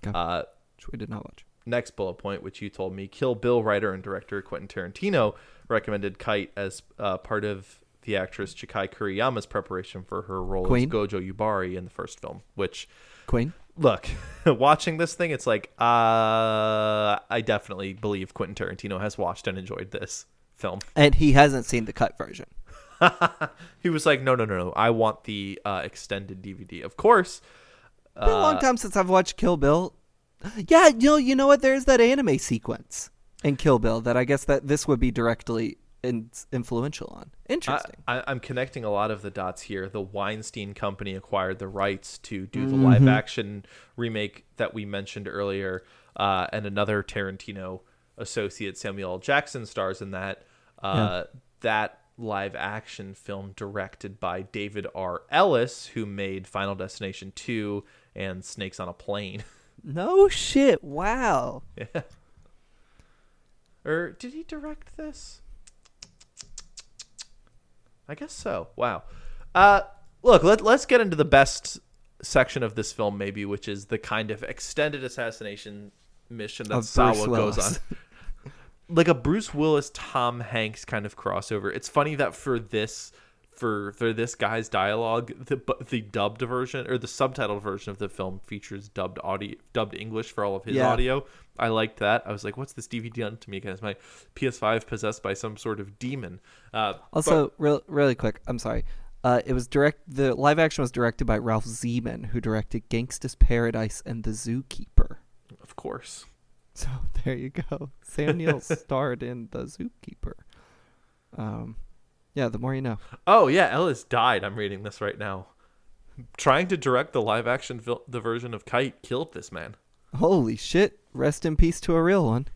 Okay. Uh, Which we did not watch. next bullet point, which you told me, Kill Bill writer and director Quentin Tarantino recommended Kite as uh, part of the actress Chiaki Kuriyama's preparation for her role Queen? as Gogo Yubari in the first film. Which, Queen. Look, watching this thing, it's like, uh, I definitely believe Quentin Tarantino has watched and enjoyed this film. And he hasn't seen the cut version. He was like, no, no, no, no, I want the uh, extended DVD. Of course. It's been a long Uh, time since I've watched Kill Bill. Yeah, you know, you know what? There's that anime sequence in Kill Bill that I guess that this would be directly in- influential on. Interesting. I, I'm connecting a lot of the dots here. The Weinstein Company acquired the rights to do the Mm-hmm. live action remake that we mentioned earlier, uh, and another Tarantino associate, Samuel L. Jackson, stars in that. Uh, That live action film directed by David R. Ellis, who made Final Destination 2 and Snakes on a Plane. no shit. Wow. yeah. Or did he direct this? I guess so. Wow. Uh, look, let, let's get into the best section of this film, maybe, which is the kind of extended assassination mission that Sawa goes on. like a Bruce Willis Tom Hanks kind of crossover. It's funny that for this for for this guy's dialogue, the the dubbed version or the subtitled version of the film features dubbed audio dubbed English for all of his Yeah. audio. I liked that. I was like, "What's this DVD done to me? Is my PS5 possessed by some sort of demon?" Uh, Also, real, really quick, I'm sorry. Uh, it was direct. The live action was directed by Ralph Ziman, who directed Gangsta's Paradise and The Zookeeper. of course, So there you go. Sam Neill starred in The Zookeeper. Um, yeah, the more you know. Oh yeah, Ellis died. I'm reading this right now. Trying to direct the live action fil- the version of Kite killed this man. Holy shit! Rest in peace to a real one.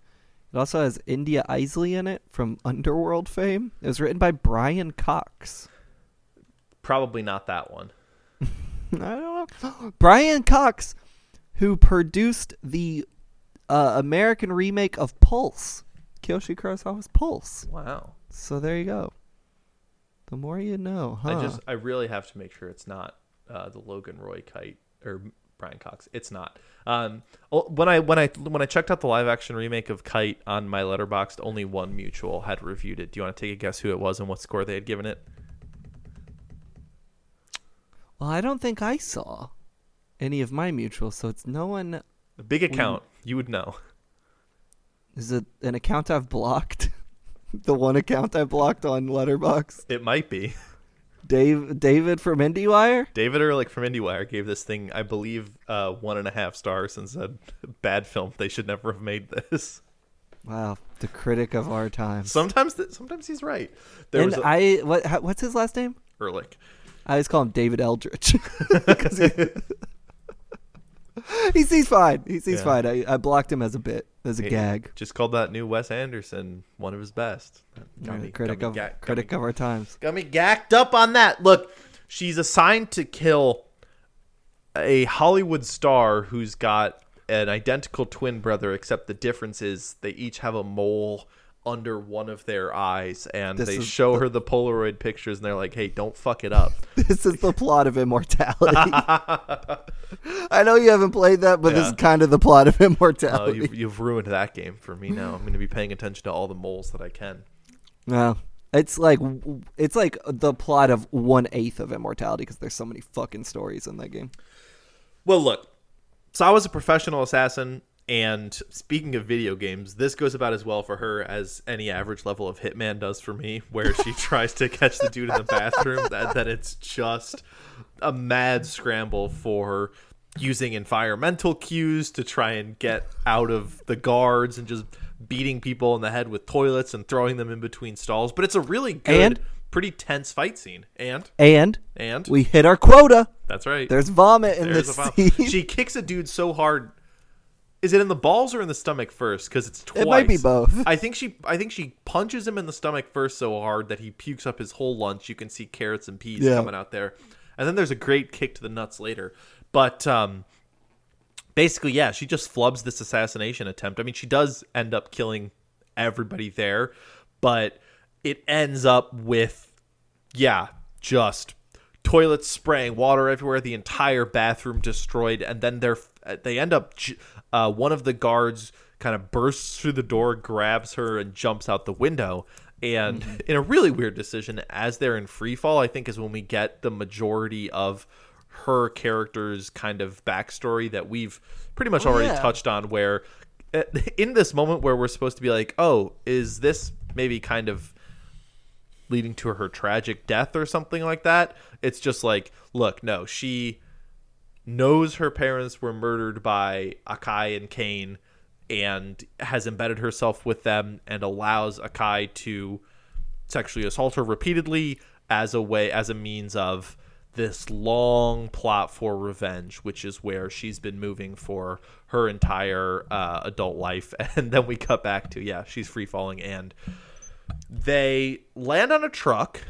It also has India Eisley in it from Underworld fame. It was written by Brian Cox. Probably not that one. I don't know. Brian Cox, who produced the uh, American remake of Pulse, Kiyoshi Kurosawa's Pulse. Wow. So there you go. The more you know, huh? I just I really have to make sure it's not uh, the Logan Roy Kite or Brian Cox. It's not. Um, oh, when I when I when I checked out the live action remake of Kite on my letterboxd, only one mutual had reviewed it. Do you want to take a guess who it was and what score they had given it? well, I don't think I saw any of my mutuals, so it's no one. A big account. You would know. Is it an account I've blocked? the one account I blocked on Letterboxd. It might be. Dave David from IndieWire. David Ehrlich from IndieWire gave this thing, I believe, uh, one and a half stars and said, "Bad film. They should never have made this." Wow, the critic of our time. Sometimes, th- sometimes he's right. There and was a- I what how, what's his last name? Ehrlich. I always call him David Eldridge. 'Cause he, he's he's fine. He's he's Yeah. fine. I, I blocked him as a bit, as a He gag. Just called that new Wes Anderson one of his best. Got me- critic got me of ga- critic me- of our times. got me gacked up on that. Look, she's assigned to kill a Hollywood star who's got an identical twin brother, except the difference is they each have a mole under one of their eyes, and This they show her the Polaroid pictures, and they're like, "Hey, don't fuck it up." This is the plot of Immortality. I know you haven't played that, but this is kind of the plot of Immortality. Oh, you've, you've ruined that game for me now. I'm going to be paying attention to all the moles that I can. No, it's like it's like the plot of one eighth of Immortality because there's so many fucking stories in that game. Well, look, so I was a professional assassin, and speaking of video games, this goes about as well for her as any average level of Hitman does for me, where she tries to catch the dude in the bathroom. That that it's just a mad scramble for using environmental cues to try and get out of the guards and just beating people in the head with toilets and throwing them in between stalls. But it's a really good, And- pretty tense fight scene. And And and we hit our quota. that's right. There's vomit in There's this. She kicks a dude so hard. Is it in the balls or in the stomach first? Because it's twice. It might be both. I think she. I think she punches him in the stomach first so hard that he pukes up his whole lunch. You can see carrots and peas Yeah. coming out there, and then there's a great kick to the nuts later. But um, basically, yeah, she just flubs this assassination attempt. I mean, she does end up killing everybody there, but it ends up with yeah, just toilets spraying water everywhere, the entire bathroom destroyed, and then they're they end up uh, one of the guards kind of bursts through the door, grabs her, and jumps out the window. And in a really weird decision, as they're in free fall, I think is when we get the majority of her character's kind of backstory that we've pretty much Oh, already yeah. touched on. Where uh, in this moment where we're supposed to be like, oh, is this maybe kind of leading to her tragic death or something like that. It's just like, look, no, she knows her parents were murdered by Akai and Kane and has embedded herself with them and allows Akai to sexually assault her repeatedly as a way as a means of this long plot for revenge which is where she's been moving for her entire uh, adult life. And then we cut back to yeah she's free falling and they land on a truck,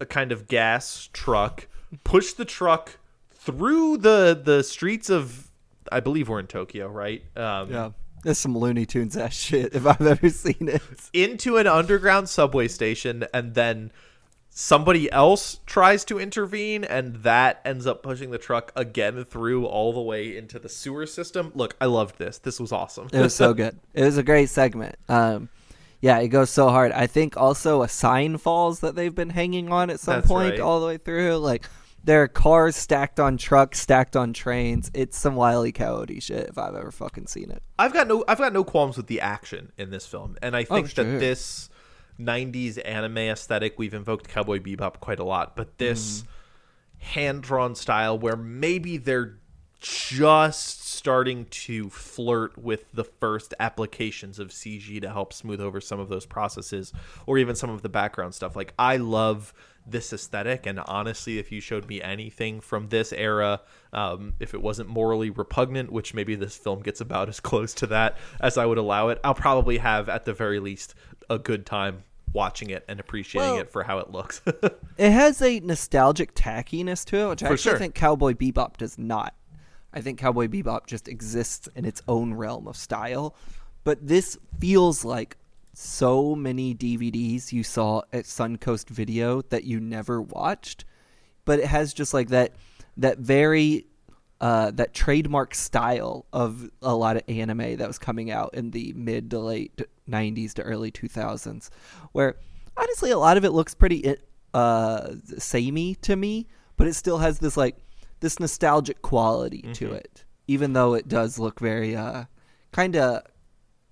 a kind of gas truck, push the truck through the the streets of I believe we're in Tokyo, right? Um, Yeah. That's some Looney Tunes ass shit if I've ever seen it. Into an underground subway station and then somebody else tries to intervene and that ends up pushing the truck again through all the way into the sewer system. Look, I loved this. This was awesome. It was so good. It was a great segment. Um, yeah, it goes so hard. I think also a sign falls that they've been hanging on at some That's point right. all the way through. Like there are cars stacked on trucks, stacked on trains. It's some wily coyote shit if I've ever fucking seen it. I've got no I've got no qualms with the action in this film. And I oh, think sure. that this 90s anime aesthetic we've invoked Cowboy Bebop quite a lot, but this mm. hand-drawn style where maybe they're just starting to flirt with the first applications of CG to help smooth over some of those processes or even some of the background stuff. Like I love this aesthetic and honestly if you showed me anything from this era um, if it wasn't morally repugnant which maybe this film gets about as close to that as i would allow it i'll probably have at the very least a good time watching it and appreciating Well- it for how it looks It has a nostalgic tackiness to it, which I For actually sure. think Cowboy Bebop does not. I think Cowboy Bebop just exists in its own realm of style. But this feels like so many DVDs you saw at Suncoast Video that you never watched. But it has just like that that very uh, that trademark style of a lot of anime that was coming out in the mid to late 90s to early 2000s where honestly a lot of it looks pretty uh samey to me but it still has this like this nostalgic quality to it even though it does look very uh kind of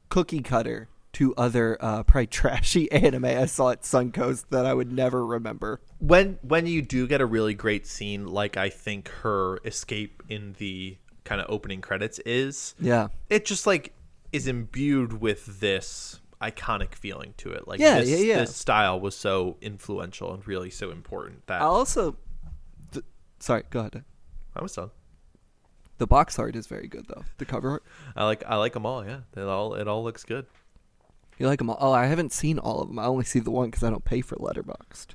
cookie cutter to other uh probably trashy anime I saw at Suncoast that I would never remember. when when you do get a really great scene like i think her escape in the kind of opening credits is Yeah. it just like is imbued with this iconic feeling to it like Yeah, this, yeah, yeah. this style was so influential and really so important that I also th- sorry, go ahead. i was done The box art is very good though. The cover art. i like i like them all yeah it all it all looks good You like them all? Oh, I haven't seen all of them. I only see the one because I don't pay for Letterboxd.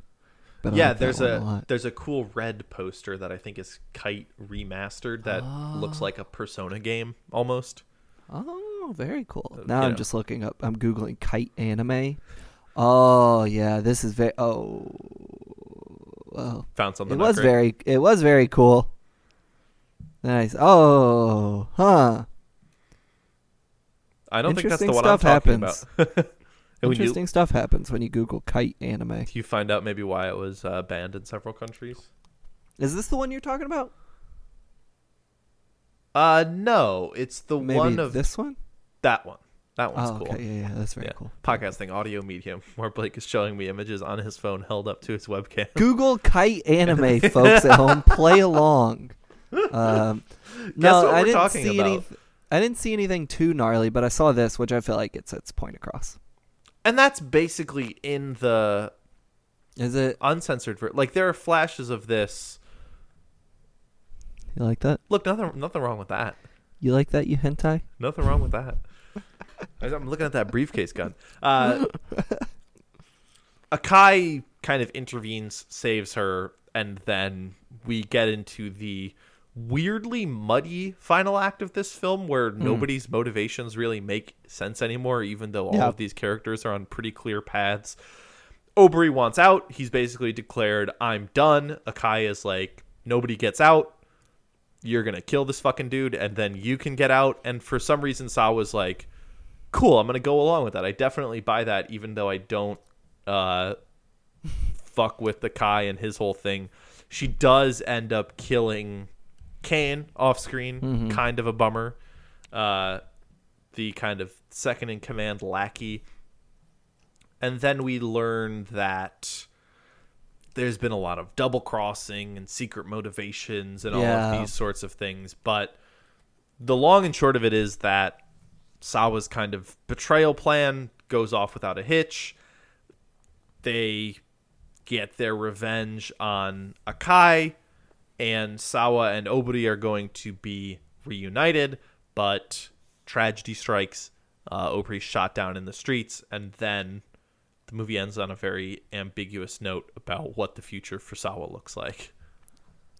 But I yeah like that there's one a, lot. there's a cool red poster that i think is kite remastered that looks like a persona game almost Oh, very cool. Uh, Now you I'm know. just looking up. I'm googling kite anime. Oh yeah, this is very. Oh, well, found something it not was great. very. It was very cool. Nice. Oh, huh. I don't think that's the Interesting one i'm talking happens. about when you, Interesting stuff happens when you Google kite anime. you find out maybe why it was uh, banned in several countries Is this the one you're talking about? uh no it's the Maybe one of this one. that one that one's Oh, cool okay. Yeah, yeah, that's very yeah. cool. Podcasting audio medium where Blake is showing me images on his phone held up to his webcam. Google kite anime, folks at home. Play along. Um, no, I didn't talking see about. any. I didn't see anything too gnarly, but I saw this, which I feel like gets its point across. And that's basically in the Is it? uncensored ver- like there are flashes of this. You like that? Look, nothing nothing wrong with that. You like that? You hentai? Nothing wrong with that. I'm looking at that briefcase gun. Uh, Akai kind of intervenes, saves her, and then we get into the weirdly muddy final act of this film where nobody's motivations really make sense anymore, even though all Yeah. of these characters are on pretty clear paths. Oburi wants out. He's basically declared, I'm done. Akai is like, nobody gets out. You're going to kill this fucking dude, and then you can get out. And for some reason, Saw was like, cool, I'm going to go along with that. I definitely buy that, even though I don't uh, fuck with the Kai and his whole thing. She does end up killing Kane off screen. Kind of a bummer. Uh, the kind of second in command lackey. And then we learn that there's been a lot of double crossing and secret motivations and all of these sorts of things. But the long and short of it is that Sawa's kind of betrayal plan goes off without a hitch. They get their revenge on Akai, and Sawa and Oburi are going to be reunited, but tragedy strikes. Uh, Oburi's shot down in the streets, and then the movie ends on a very ambiguous note about what the future for Sawa looks like.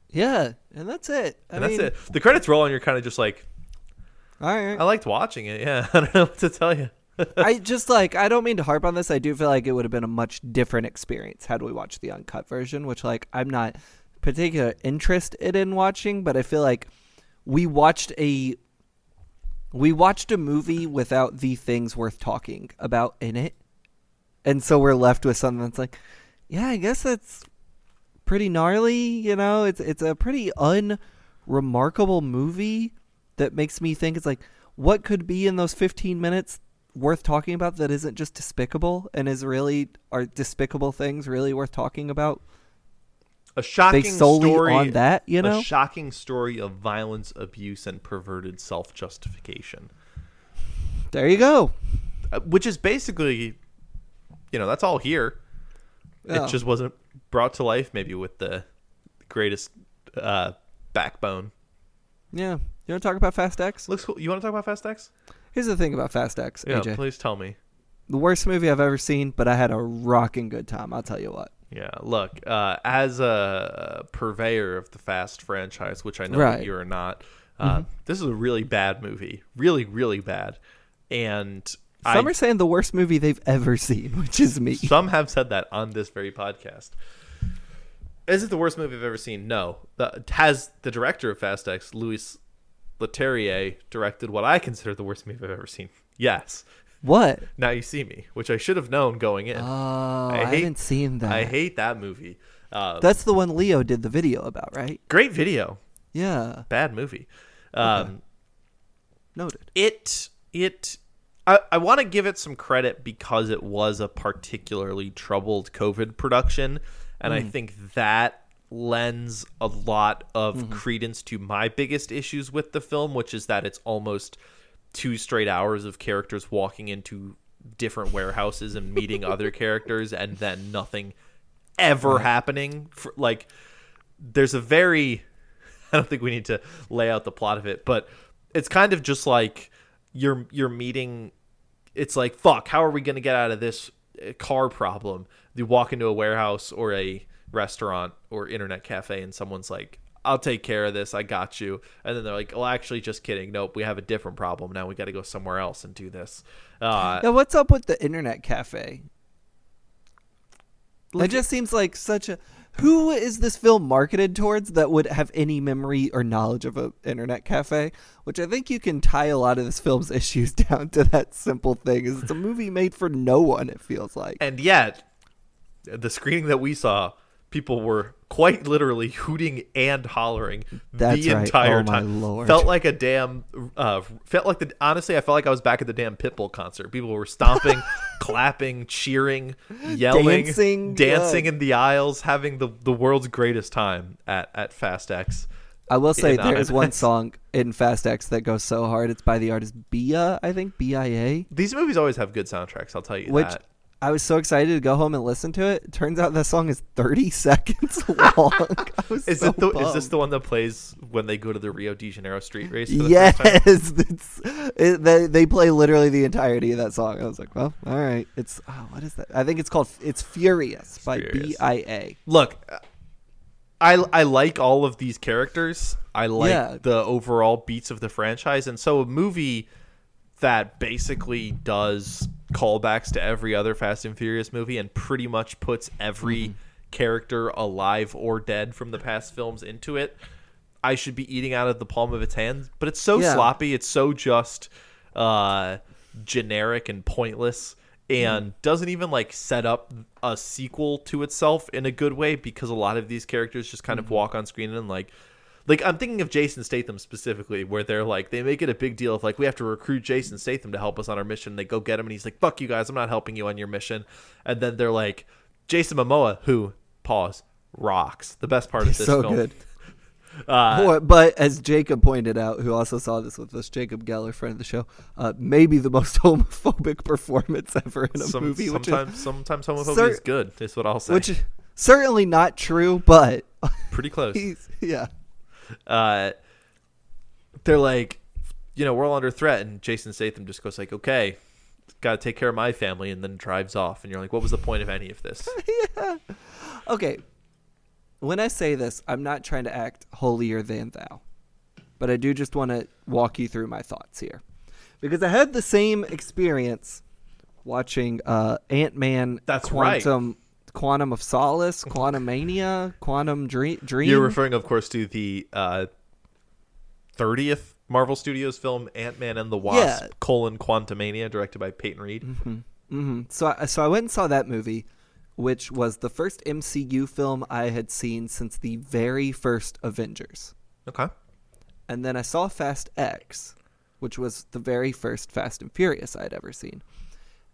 Yeah, and that's it. I And mean, that's it. The credits roll, and you're kind of just like, All right. I liked watching it. Yeah, I don't know what to tell you. I just like I don't mean to harp on this. I do feel like it would have been a much different experience had we watched the uncut version, which like I'm not particular interested in watching, but I feel like we watched a we watched a movie without the things worth talking about in it. And so we're left with something that's like, yeah, I guess that's pretty gnarly, you know? It's it's a pretty unremarkable movie that makes me think it's like what could be in those 15 minutes worth talking about that isn't just despicable and is really are despicable things really worth talking about A shocking based solely story on that, you know? a shocking story of violence, abuse, and perverted self-justification, there you go. Uh, which is basically, you know, that's all here. Yeah. It just wasn't brought to life, maybe with the greatest uh, backbone. Yeah. You want to talk about Fast X? Looks cool. You want to talk about Fast X? Here's the thing about Fast X, Yeah, AJ. please tell me. The worst movie I've ever seen, but I had a rocking good time. I'll tell you what. Yeah, look, uh, as a purveyor of the Fast franchise, which I know Right. that you are not, uh, this is a really bad movie. Really, really bad. And Some I, are saying the worst movie they've ever seen, which is me. some have said that on this very podcast. Is it the worst movie I've ever seen? No. The, has the director of Fast X, Louis Leterrier, directed what I consider the worst movie I've ever seen? Yes. What? Now You See Me, which I should have known going in. Oh, I, I hate- haven't seen that. I hate that movie. Uh, That's the one Leo did the video about, right? great video. Yeah. Bad movie. Um, Noted. it it I, I want to give it some credit because it was a particularly troubled COVID production, and I think that lends a lot of credence to my biggest issues with the film, which is that it's almost two straight hours of characters walking into different warehouses and meeting other characters, and then nothing ever happening. For, like, there's a very I don't think we need to lay out the plot of it, but it's kind of just like you're you're meeting. It's like fuck. How are we gonna get out of this uh, car problem? You walk into a warehouse or a restaurant or internet cafe, and someone's like, "I'll take care of this. I got you." And then they're like, "Oh, actually, just kidding. Nope, we have a different problem now. We got to go somewhere else and do this." Uh, Now, what's up with the internet cafe? It just seems like such a. Who is this film marketed towards that would have any memory or knowledge of an internet cafe? Which I think you can tie a lot of this film's issues down to that simple thing: is it's a movie made for no one. It feels like. And yet, the screening that we saw, people were quite literally hooting and hollering That's the right. entire Oh, my time. Lord. Felt like a damn. Uh, felt like the. Honestly, I felt like I was back at the damn Pitbull concert. People were stomping, clapping, cheering, yelling, Dancing, dancing yeah. in the aisles, having the the world's greatest time at at Fast X. I will say there is one song in Fast X that goes so hard. It's by the artist Bia, I think B I A. These movies always have good soundtracks. I'll tell you Which that. I was so excited to go home and listen to it. Turns out that song is 30 seconds long. I was Is so it the is this the one that plays when they go to the Rio de Janeiro street race? For the first time? Yes, it's, it, they they play literally the entirety of that song. I was like, well, all right. It's oh, what is that? I think it's called it's Furious by B I A. look i i like all of these characters i like Yeah. the overall beats of the franchise and so a movie that basically does callbacks to every other fast and furious movie and pretty much puts every mm-hmm. character alive or dead from the past films into it i should be eating out of the palm of its hand but it's so Yeah. sloppy it's so just uh generic and pointless and mm-hmm. doesn't even like set up a sequel to itself in a good way because a lot of these characters just kind of mm-hmm. walk on screen and like like I'm thinking of Jason Statham specifically where they're like they make it a big deal of like we have to recruit Jason Statham to help us on our mission. They go get him and he's like fuck you guys I'm not helping you on your mission. And then they're like Jason Momoa who? Pause. Rocks. The best part of this so film. good. uh, but as Jacob pointed out, who also saw this with us, Jacob Geller, friend of the show, uh, maybe the most homophobic performance ever in a some- movie, which is sometimes sometimes homophobia Cer- is good is what I'll say. which is certainly not true, but pretty close. he's yeah. Uh, they're like, you know, we're all under threat, and Jason Statham just goes like, okay, got to take care of my family, and then drives off, and you're like, what was the point of any of this? yeah. Okay. When I say this, I'm not trying to act holier than thou, but I do just want to walk you through my thoughts here. Because I had the same experience watching uh, Ant Man. That's right. Quantum, of Solace, Quantum Mania, Quantum Dream. Dream. You're referring, of course, to the uh, 30th Marvel Studios film Ant Man and the Wasp: Yeah. colon Quantumania, directed by Peyton Reed. hmm So, I, so I went and saw that movie, which was the first MCU film I had seen since the very first Avengers. Okay. And then I saw Fast X, which was the very first Fast and Furious I had ever seen.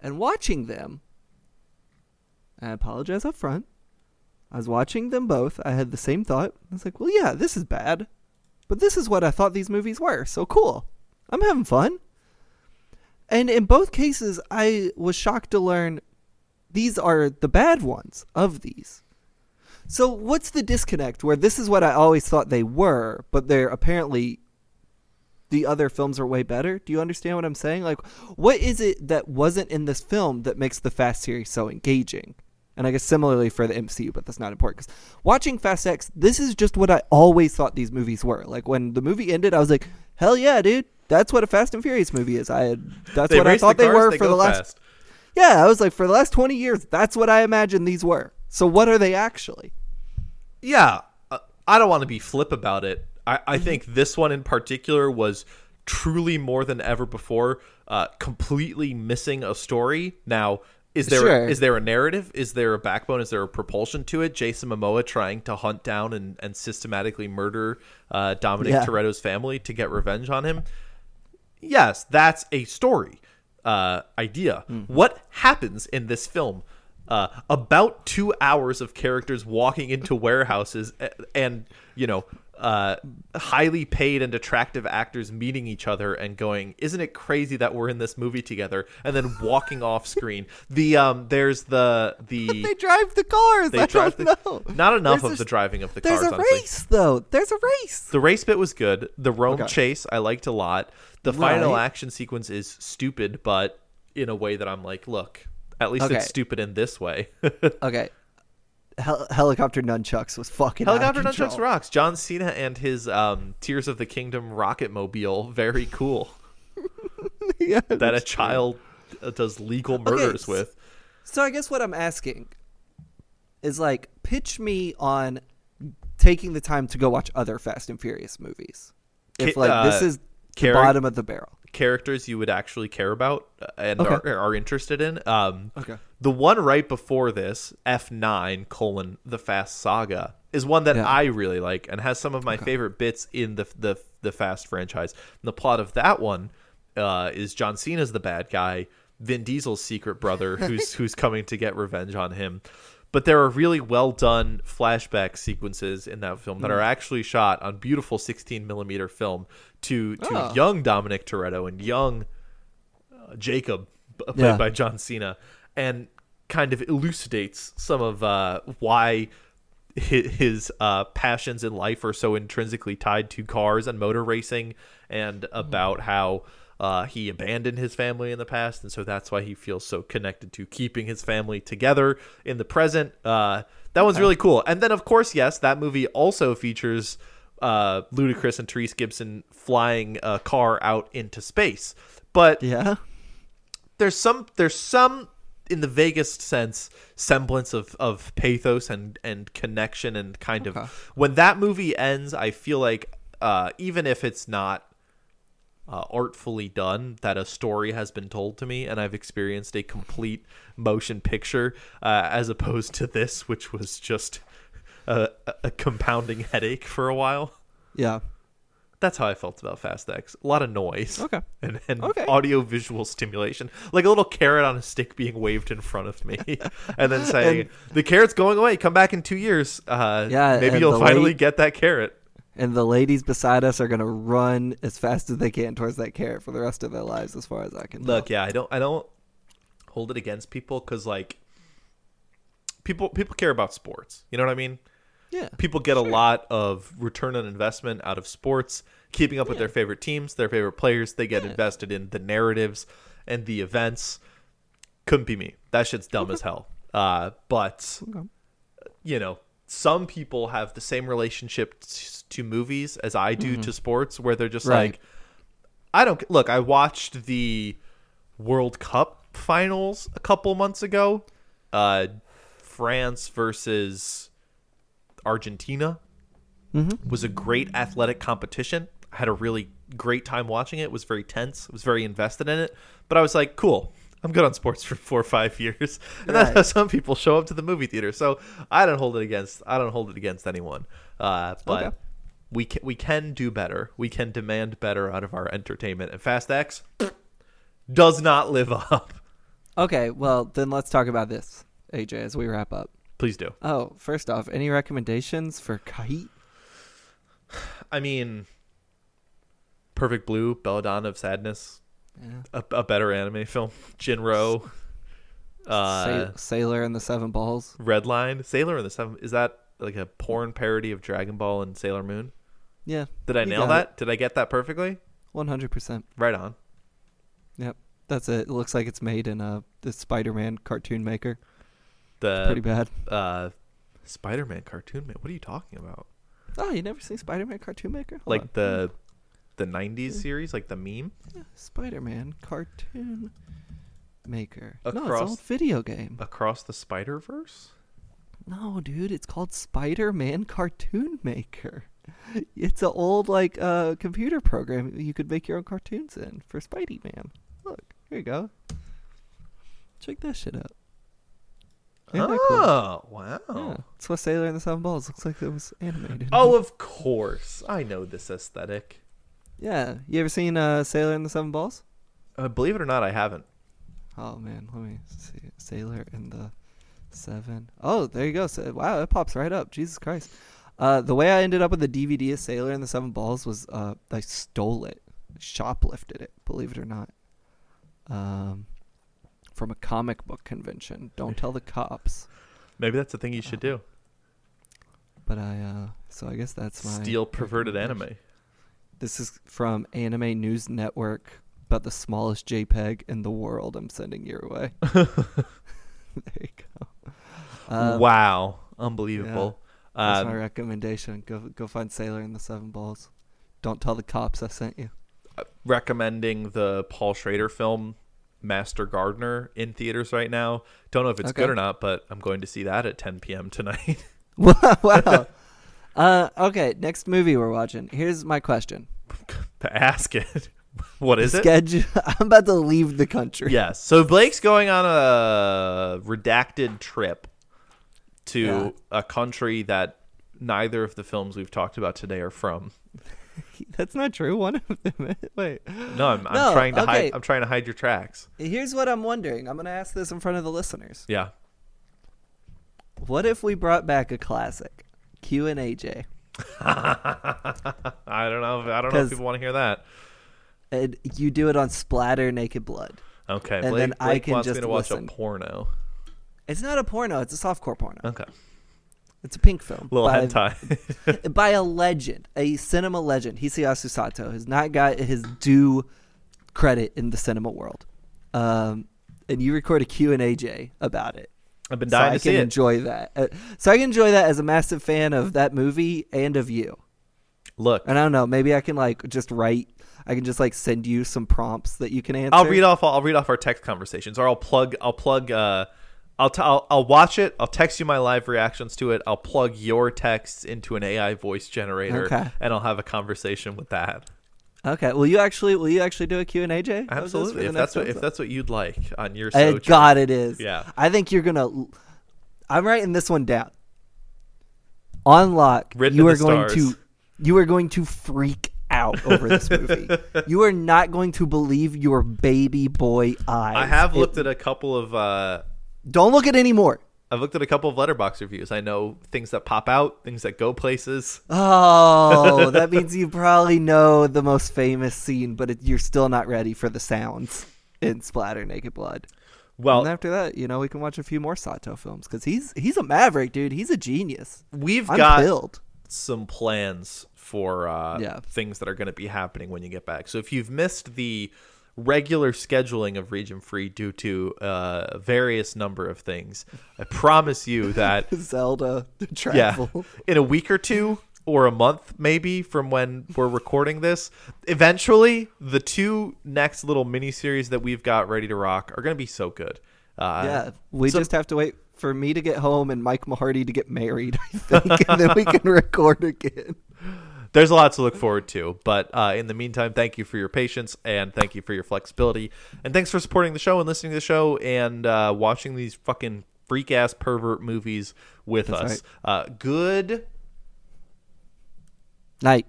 And watching them, I apologize up front. I was watching them both. I had the same thought. I was like, well, yeah, this is bad. But this is what I thought these movies were. So cool. I'm having fun. And in both cases, I was shocked to learn these are the bad ones of these. So what's the disconnect where this is what I always thought they were, but they're apparently the other films are way better? Do you understand what I'm saying? Like what is it that wasn't in this film that makes the Fast series so engaging? And I guess similarly for the MCU, but that's not important cuz watching Fast X, this is just what I always thought these movies were. Like when the movie ended, I was like, "Hell yeah, dude. That's what a Fast and Furious movie is." I had that's what I thought the they were they for the last fast. Yeah, I was like for the last 20 years, that's what I imagined these were. So what are they actually? Yeah, uh, I don't want to be flip about it. I, I Mm-hmm. think this one in particular was truly more than ever before, uh, completely missing a story. Now, is there Sure. is there a narrative? Is there a backbone? Is there a propulsion to it? Jason Momoa trying to hunt down and, and systematically murder uh, Dominic Yeah. Toretto's family to get revenge on him. Yes, that's a story uh, idea. Mm-hmm. What happens in this film? Uh, about two hours of characters walking into warehouses a- and you know uh, highly paid and attractive actors meeting each other and going isn't it crazy that we're in this movie together and then walking off screen the um there's the the They drive the cars. they I drive don't the, know. not enough There's of a- the driving of the There's cars a honestly. race though. There's a race. The race bit was good. The Rome Okay. chase I liked a lot. The final action sequence is stupid, but in a way that I'm like, look, at least Okay. it's stupid in this way. Okay. Hel- helicopter nunchucks was fucking Helicopter nunchucks rocks. John Cena and his um, Tears of the Kingdom rocket mobile, very cool. yeah, That a that's true. child uh, does legal murders s- with. So I guess what I'm asking is like pitch me on taking the time to go watch other Fast and Furious movies. If like this uh, is the bottom of the barrel. Characters you would actually care about uh, and Okay. are, are interested in. Um, Okay. The one right before this, F9 colon the Fast Saga, is one that Yeah. I really like and has some of my favorite bits in the the the Fast franchise. And the plot of that one uh, is John Cena's the bad guy, Vin Diesel's secret brother, who's who's coming to get revenge on him. But there are really well done flashback sequences in that film that Hmm. are actually shot on beautiful 16 millimeter film to to Oh. young Dominic Toretto and young uh, Jacob, played Yeah. by John Cena, and kind of elucidates some of uh, why hi- his uh, passions in life are so intrinsically tied to cars and motor racing, and about how uh, he abandoned his family in the past, and so that's why he feels so connected to keeping his family together in the present. Uh, that one's really cool. And then, of course, yes, that movie also features uh, Ludacris and Tyrese Gibson flying a car out into space. But Yeah. there's some there's some in the vaguest sense semblance of of pathos and and connection and kind Okay. of when that movie ends i feel like uh even if it's not uh, artfully done that a story has been told to me and i've experienced a complete motion picture uh, as opposed to this which was just a, a compounding headache for a while Yeah. that's how I felt about Fast X. A lot of noise. Okay. And, and Okay. audio visual stimulation. Like a little carrot on a stick being waved in front of me. and then saying, the carrot's going away. Come back in two years. Uh, Yeah, Maybe you'll finally late- get that carrot. And the ladies beside us are gonna run as fast as they can towards that carrot for the rest of their lives, as far as I can. Look, tell. yeah, I don't I don't hold it against people because like people people care about sports. You know what I mean? yeah, people get a lot of return on investment out of sports keeping up with their favorite teams their favorite players they get invested in the narratives and the events couldn't be me that shit's dumb as hell uh, but Okay. you know some people have the same relationship t- to movies as i do to sports where they're just Right. like i don't look i watched the world cup finals a couple months ago. Uh, France versus Argentina Mm-hmm. was a great athletic competition. I had a really great time watching it. It was very tense. I was very invested in it. But I was like, cool. I'm good on sports for four or five years, and that's how some people show up to the movie theater. So I don't hold it against. I don't hold it against anyone. Uh, but Okay. We can we can do better. We can demand better out of our entertainment. And Fast X does not live up. Okay, well then let's talk about this, AJ, as we wrap up. Please do. Oh, first off, any recommendations for Kite? I mean, Perfect Blue, Belladonna of Sadness, Yeah. a, a better anime film. Jin-Roh, uh, Sa- Sailor and the Seven Balls. Redline, Sailor and the Seven. Is that like a porn parody of Dragon Ball and Sailor Moon? Yeah, Did I nail that? Did I get that perfectly? one hundred percent. Right on. Yep, that's it. It looks like it's made in uh the Spider-Man cartoon maker. The Pretty bad. uh, Spider-Man cartoon maker. What are you talking about? Oh, you never seen Spider-Man cartoon maker? Hold like on. the the '90s series, like the meme. Yeah, Spider-Man cartoon maker. No, it's an Across- old video game. Across the Spider Verse. No, dude, it's called Spider-Man Cartoon Maker. It's an old like uh computer program you could make your own cartoons in for Spidey Man. Look, here you go. Check that shit out. Ain't that cool? Oh wow. Yeah, it's what Sailor and the Seven Balls looks like. It was animated. Oh, of course. I know this aesthetic. yeah. You ever seen uh, Sailor and the Seven Balls? Uh, believe it or not, I haven't. Oh man, let me see. Sailor and the Seven. Oh, there you go. So, wow, it pops right up. Jesus Christ. Uh, the way I ended up with the DVD of Sailor and the Seven Balls was uh, I stole it, shoplifted it. Believe it or not. Um, from a comic book convention. Don't tell the cops. Maybe that's the thing you should do. But I, uh, so I guess that's my Steal perverted anime. This is from Anime News Network about the smallest JPEG in the world. I'm sending your way. there you go. Uh, wow, unbelievable. That's my Um, recommendation. Go go find Sailor and the Seven Balls. Don't tell the cops I sent you. recommending the Paul Schrader film Master Gardener in theaters right now. Don't know if it's Okay. good or not, but I'm going to see that at 10 p.m. tonight. wow. uh, okay, next movie we're watching. Here's my question. to ask it. what is it? Schedule. I'm about to leave the country. Yes. So Blake's going on a redacted trip to Yeah. a country that neither of the films we've talked about today are from. That's not true. One of them. Wait. No, I'm, I'm No, trying to okay. hide. I'm trying to hide your tracks. Here's what I'm wondering. I'm gonna ask this in front of the listeners. Yeah. What if we brought back a classic, Q and AJ, I don't know. If, I don't know if people want to hear that. and you do it on Splatter Naked Blood? Okay. and Blake, then I Blake can wants me just to watch listen. a porno. It's not a porno. It's a softcore porno. Okay. It's a pink film. Little by, hentai. by a legend, a cinema legend. Hisayasu Sato has not got his due credit in the cinema world. Um, and you record a Q and AJ about it. I've been so dying I to see can it. enjoy that. Uh, so I can enjoy that as a massive fan of that movie and of you. Look, And I don't know, maybe I can like just write. I can just like send you some prompts that you can answer. I'll read off. I'll read off our text conversations, or I'll plug. I'll plug. Uh, I'll, t- I'll I'll watch it. I'll text you my live reactions to it. I'll plug your texts into an AI voice generator, Okay. and I'll have a conversation with that. Okay. Will you actually? Will you actually do a Q and A, Jay? Absolutely, if that's what if that's what you'd like on your Uh, sojourn. God, it is. Yeah. I think you're gonna. I'm writing this one down. On lock, Written you are going stars. to, you are going to freak out over this movie. you are not going to believe your baby boy eyes. I have It- looked at a couple of. Uh, Don't look at any more. I've looked at a couple of Letterboxd reviews. I know things that pop out, things that go places. Oh, that means you probably know the most famous scene, but it, you're still not ready for the sounds in Splatter Naked Blood. Well, and after that, you know, we can watch a few more Sato films because he's he's a maverick, dude. He's a genius. we've I'm got filled. some plans for uh, Yeah. things that are going to be happening when you get back. So if you've missed the regular scheduling of Region Free due to uh, various number of things, I promise you that Zelda yeah, travel. in a week or two, or a month maybe from when we're recording this. Eventually, the two next little mini series that we've got ready to rock are going to be so good. Uh, yeah, we so- just have to wait for me to get home and Mike Mahardy to get married, I think, and then we can record again. There's a lot to look forward to. But uh, in the meantime, thank you for your patience and thank you for your flexibility. And thanks for supporting the show and listening to the show and uh, watching these fucking freak ass pervert movies with That's us. Uh, good. Night.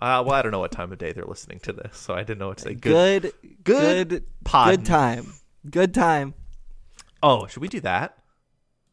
Uh, well, I don't know what time of day they're listening to this, so I didn't know what to say. Good. Good, good good, pod- good time. Good time. Oh, should we do that?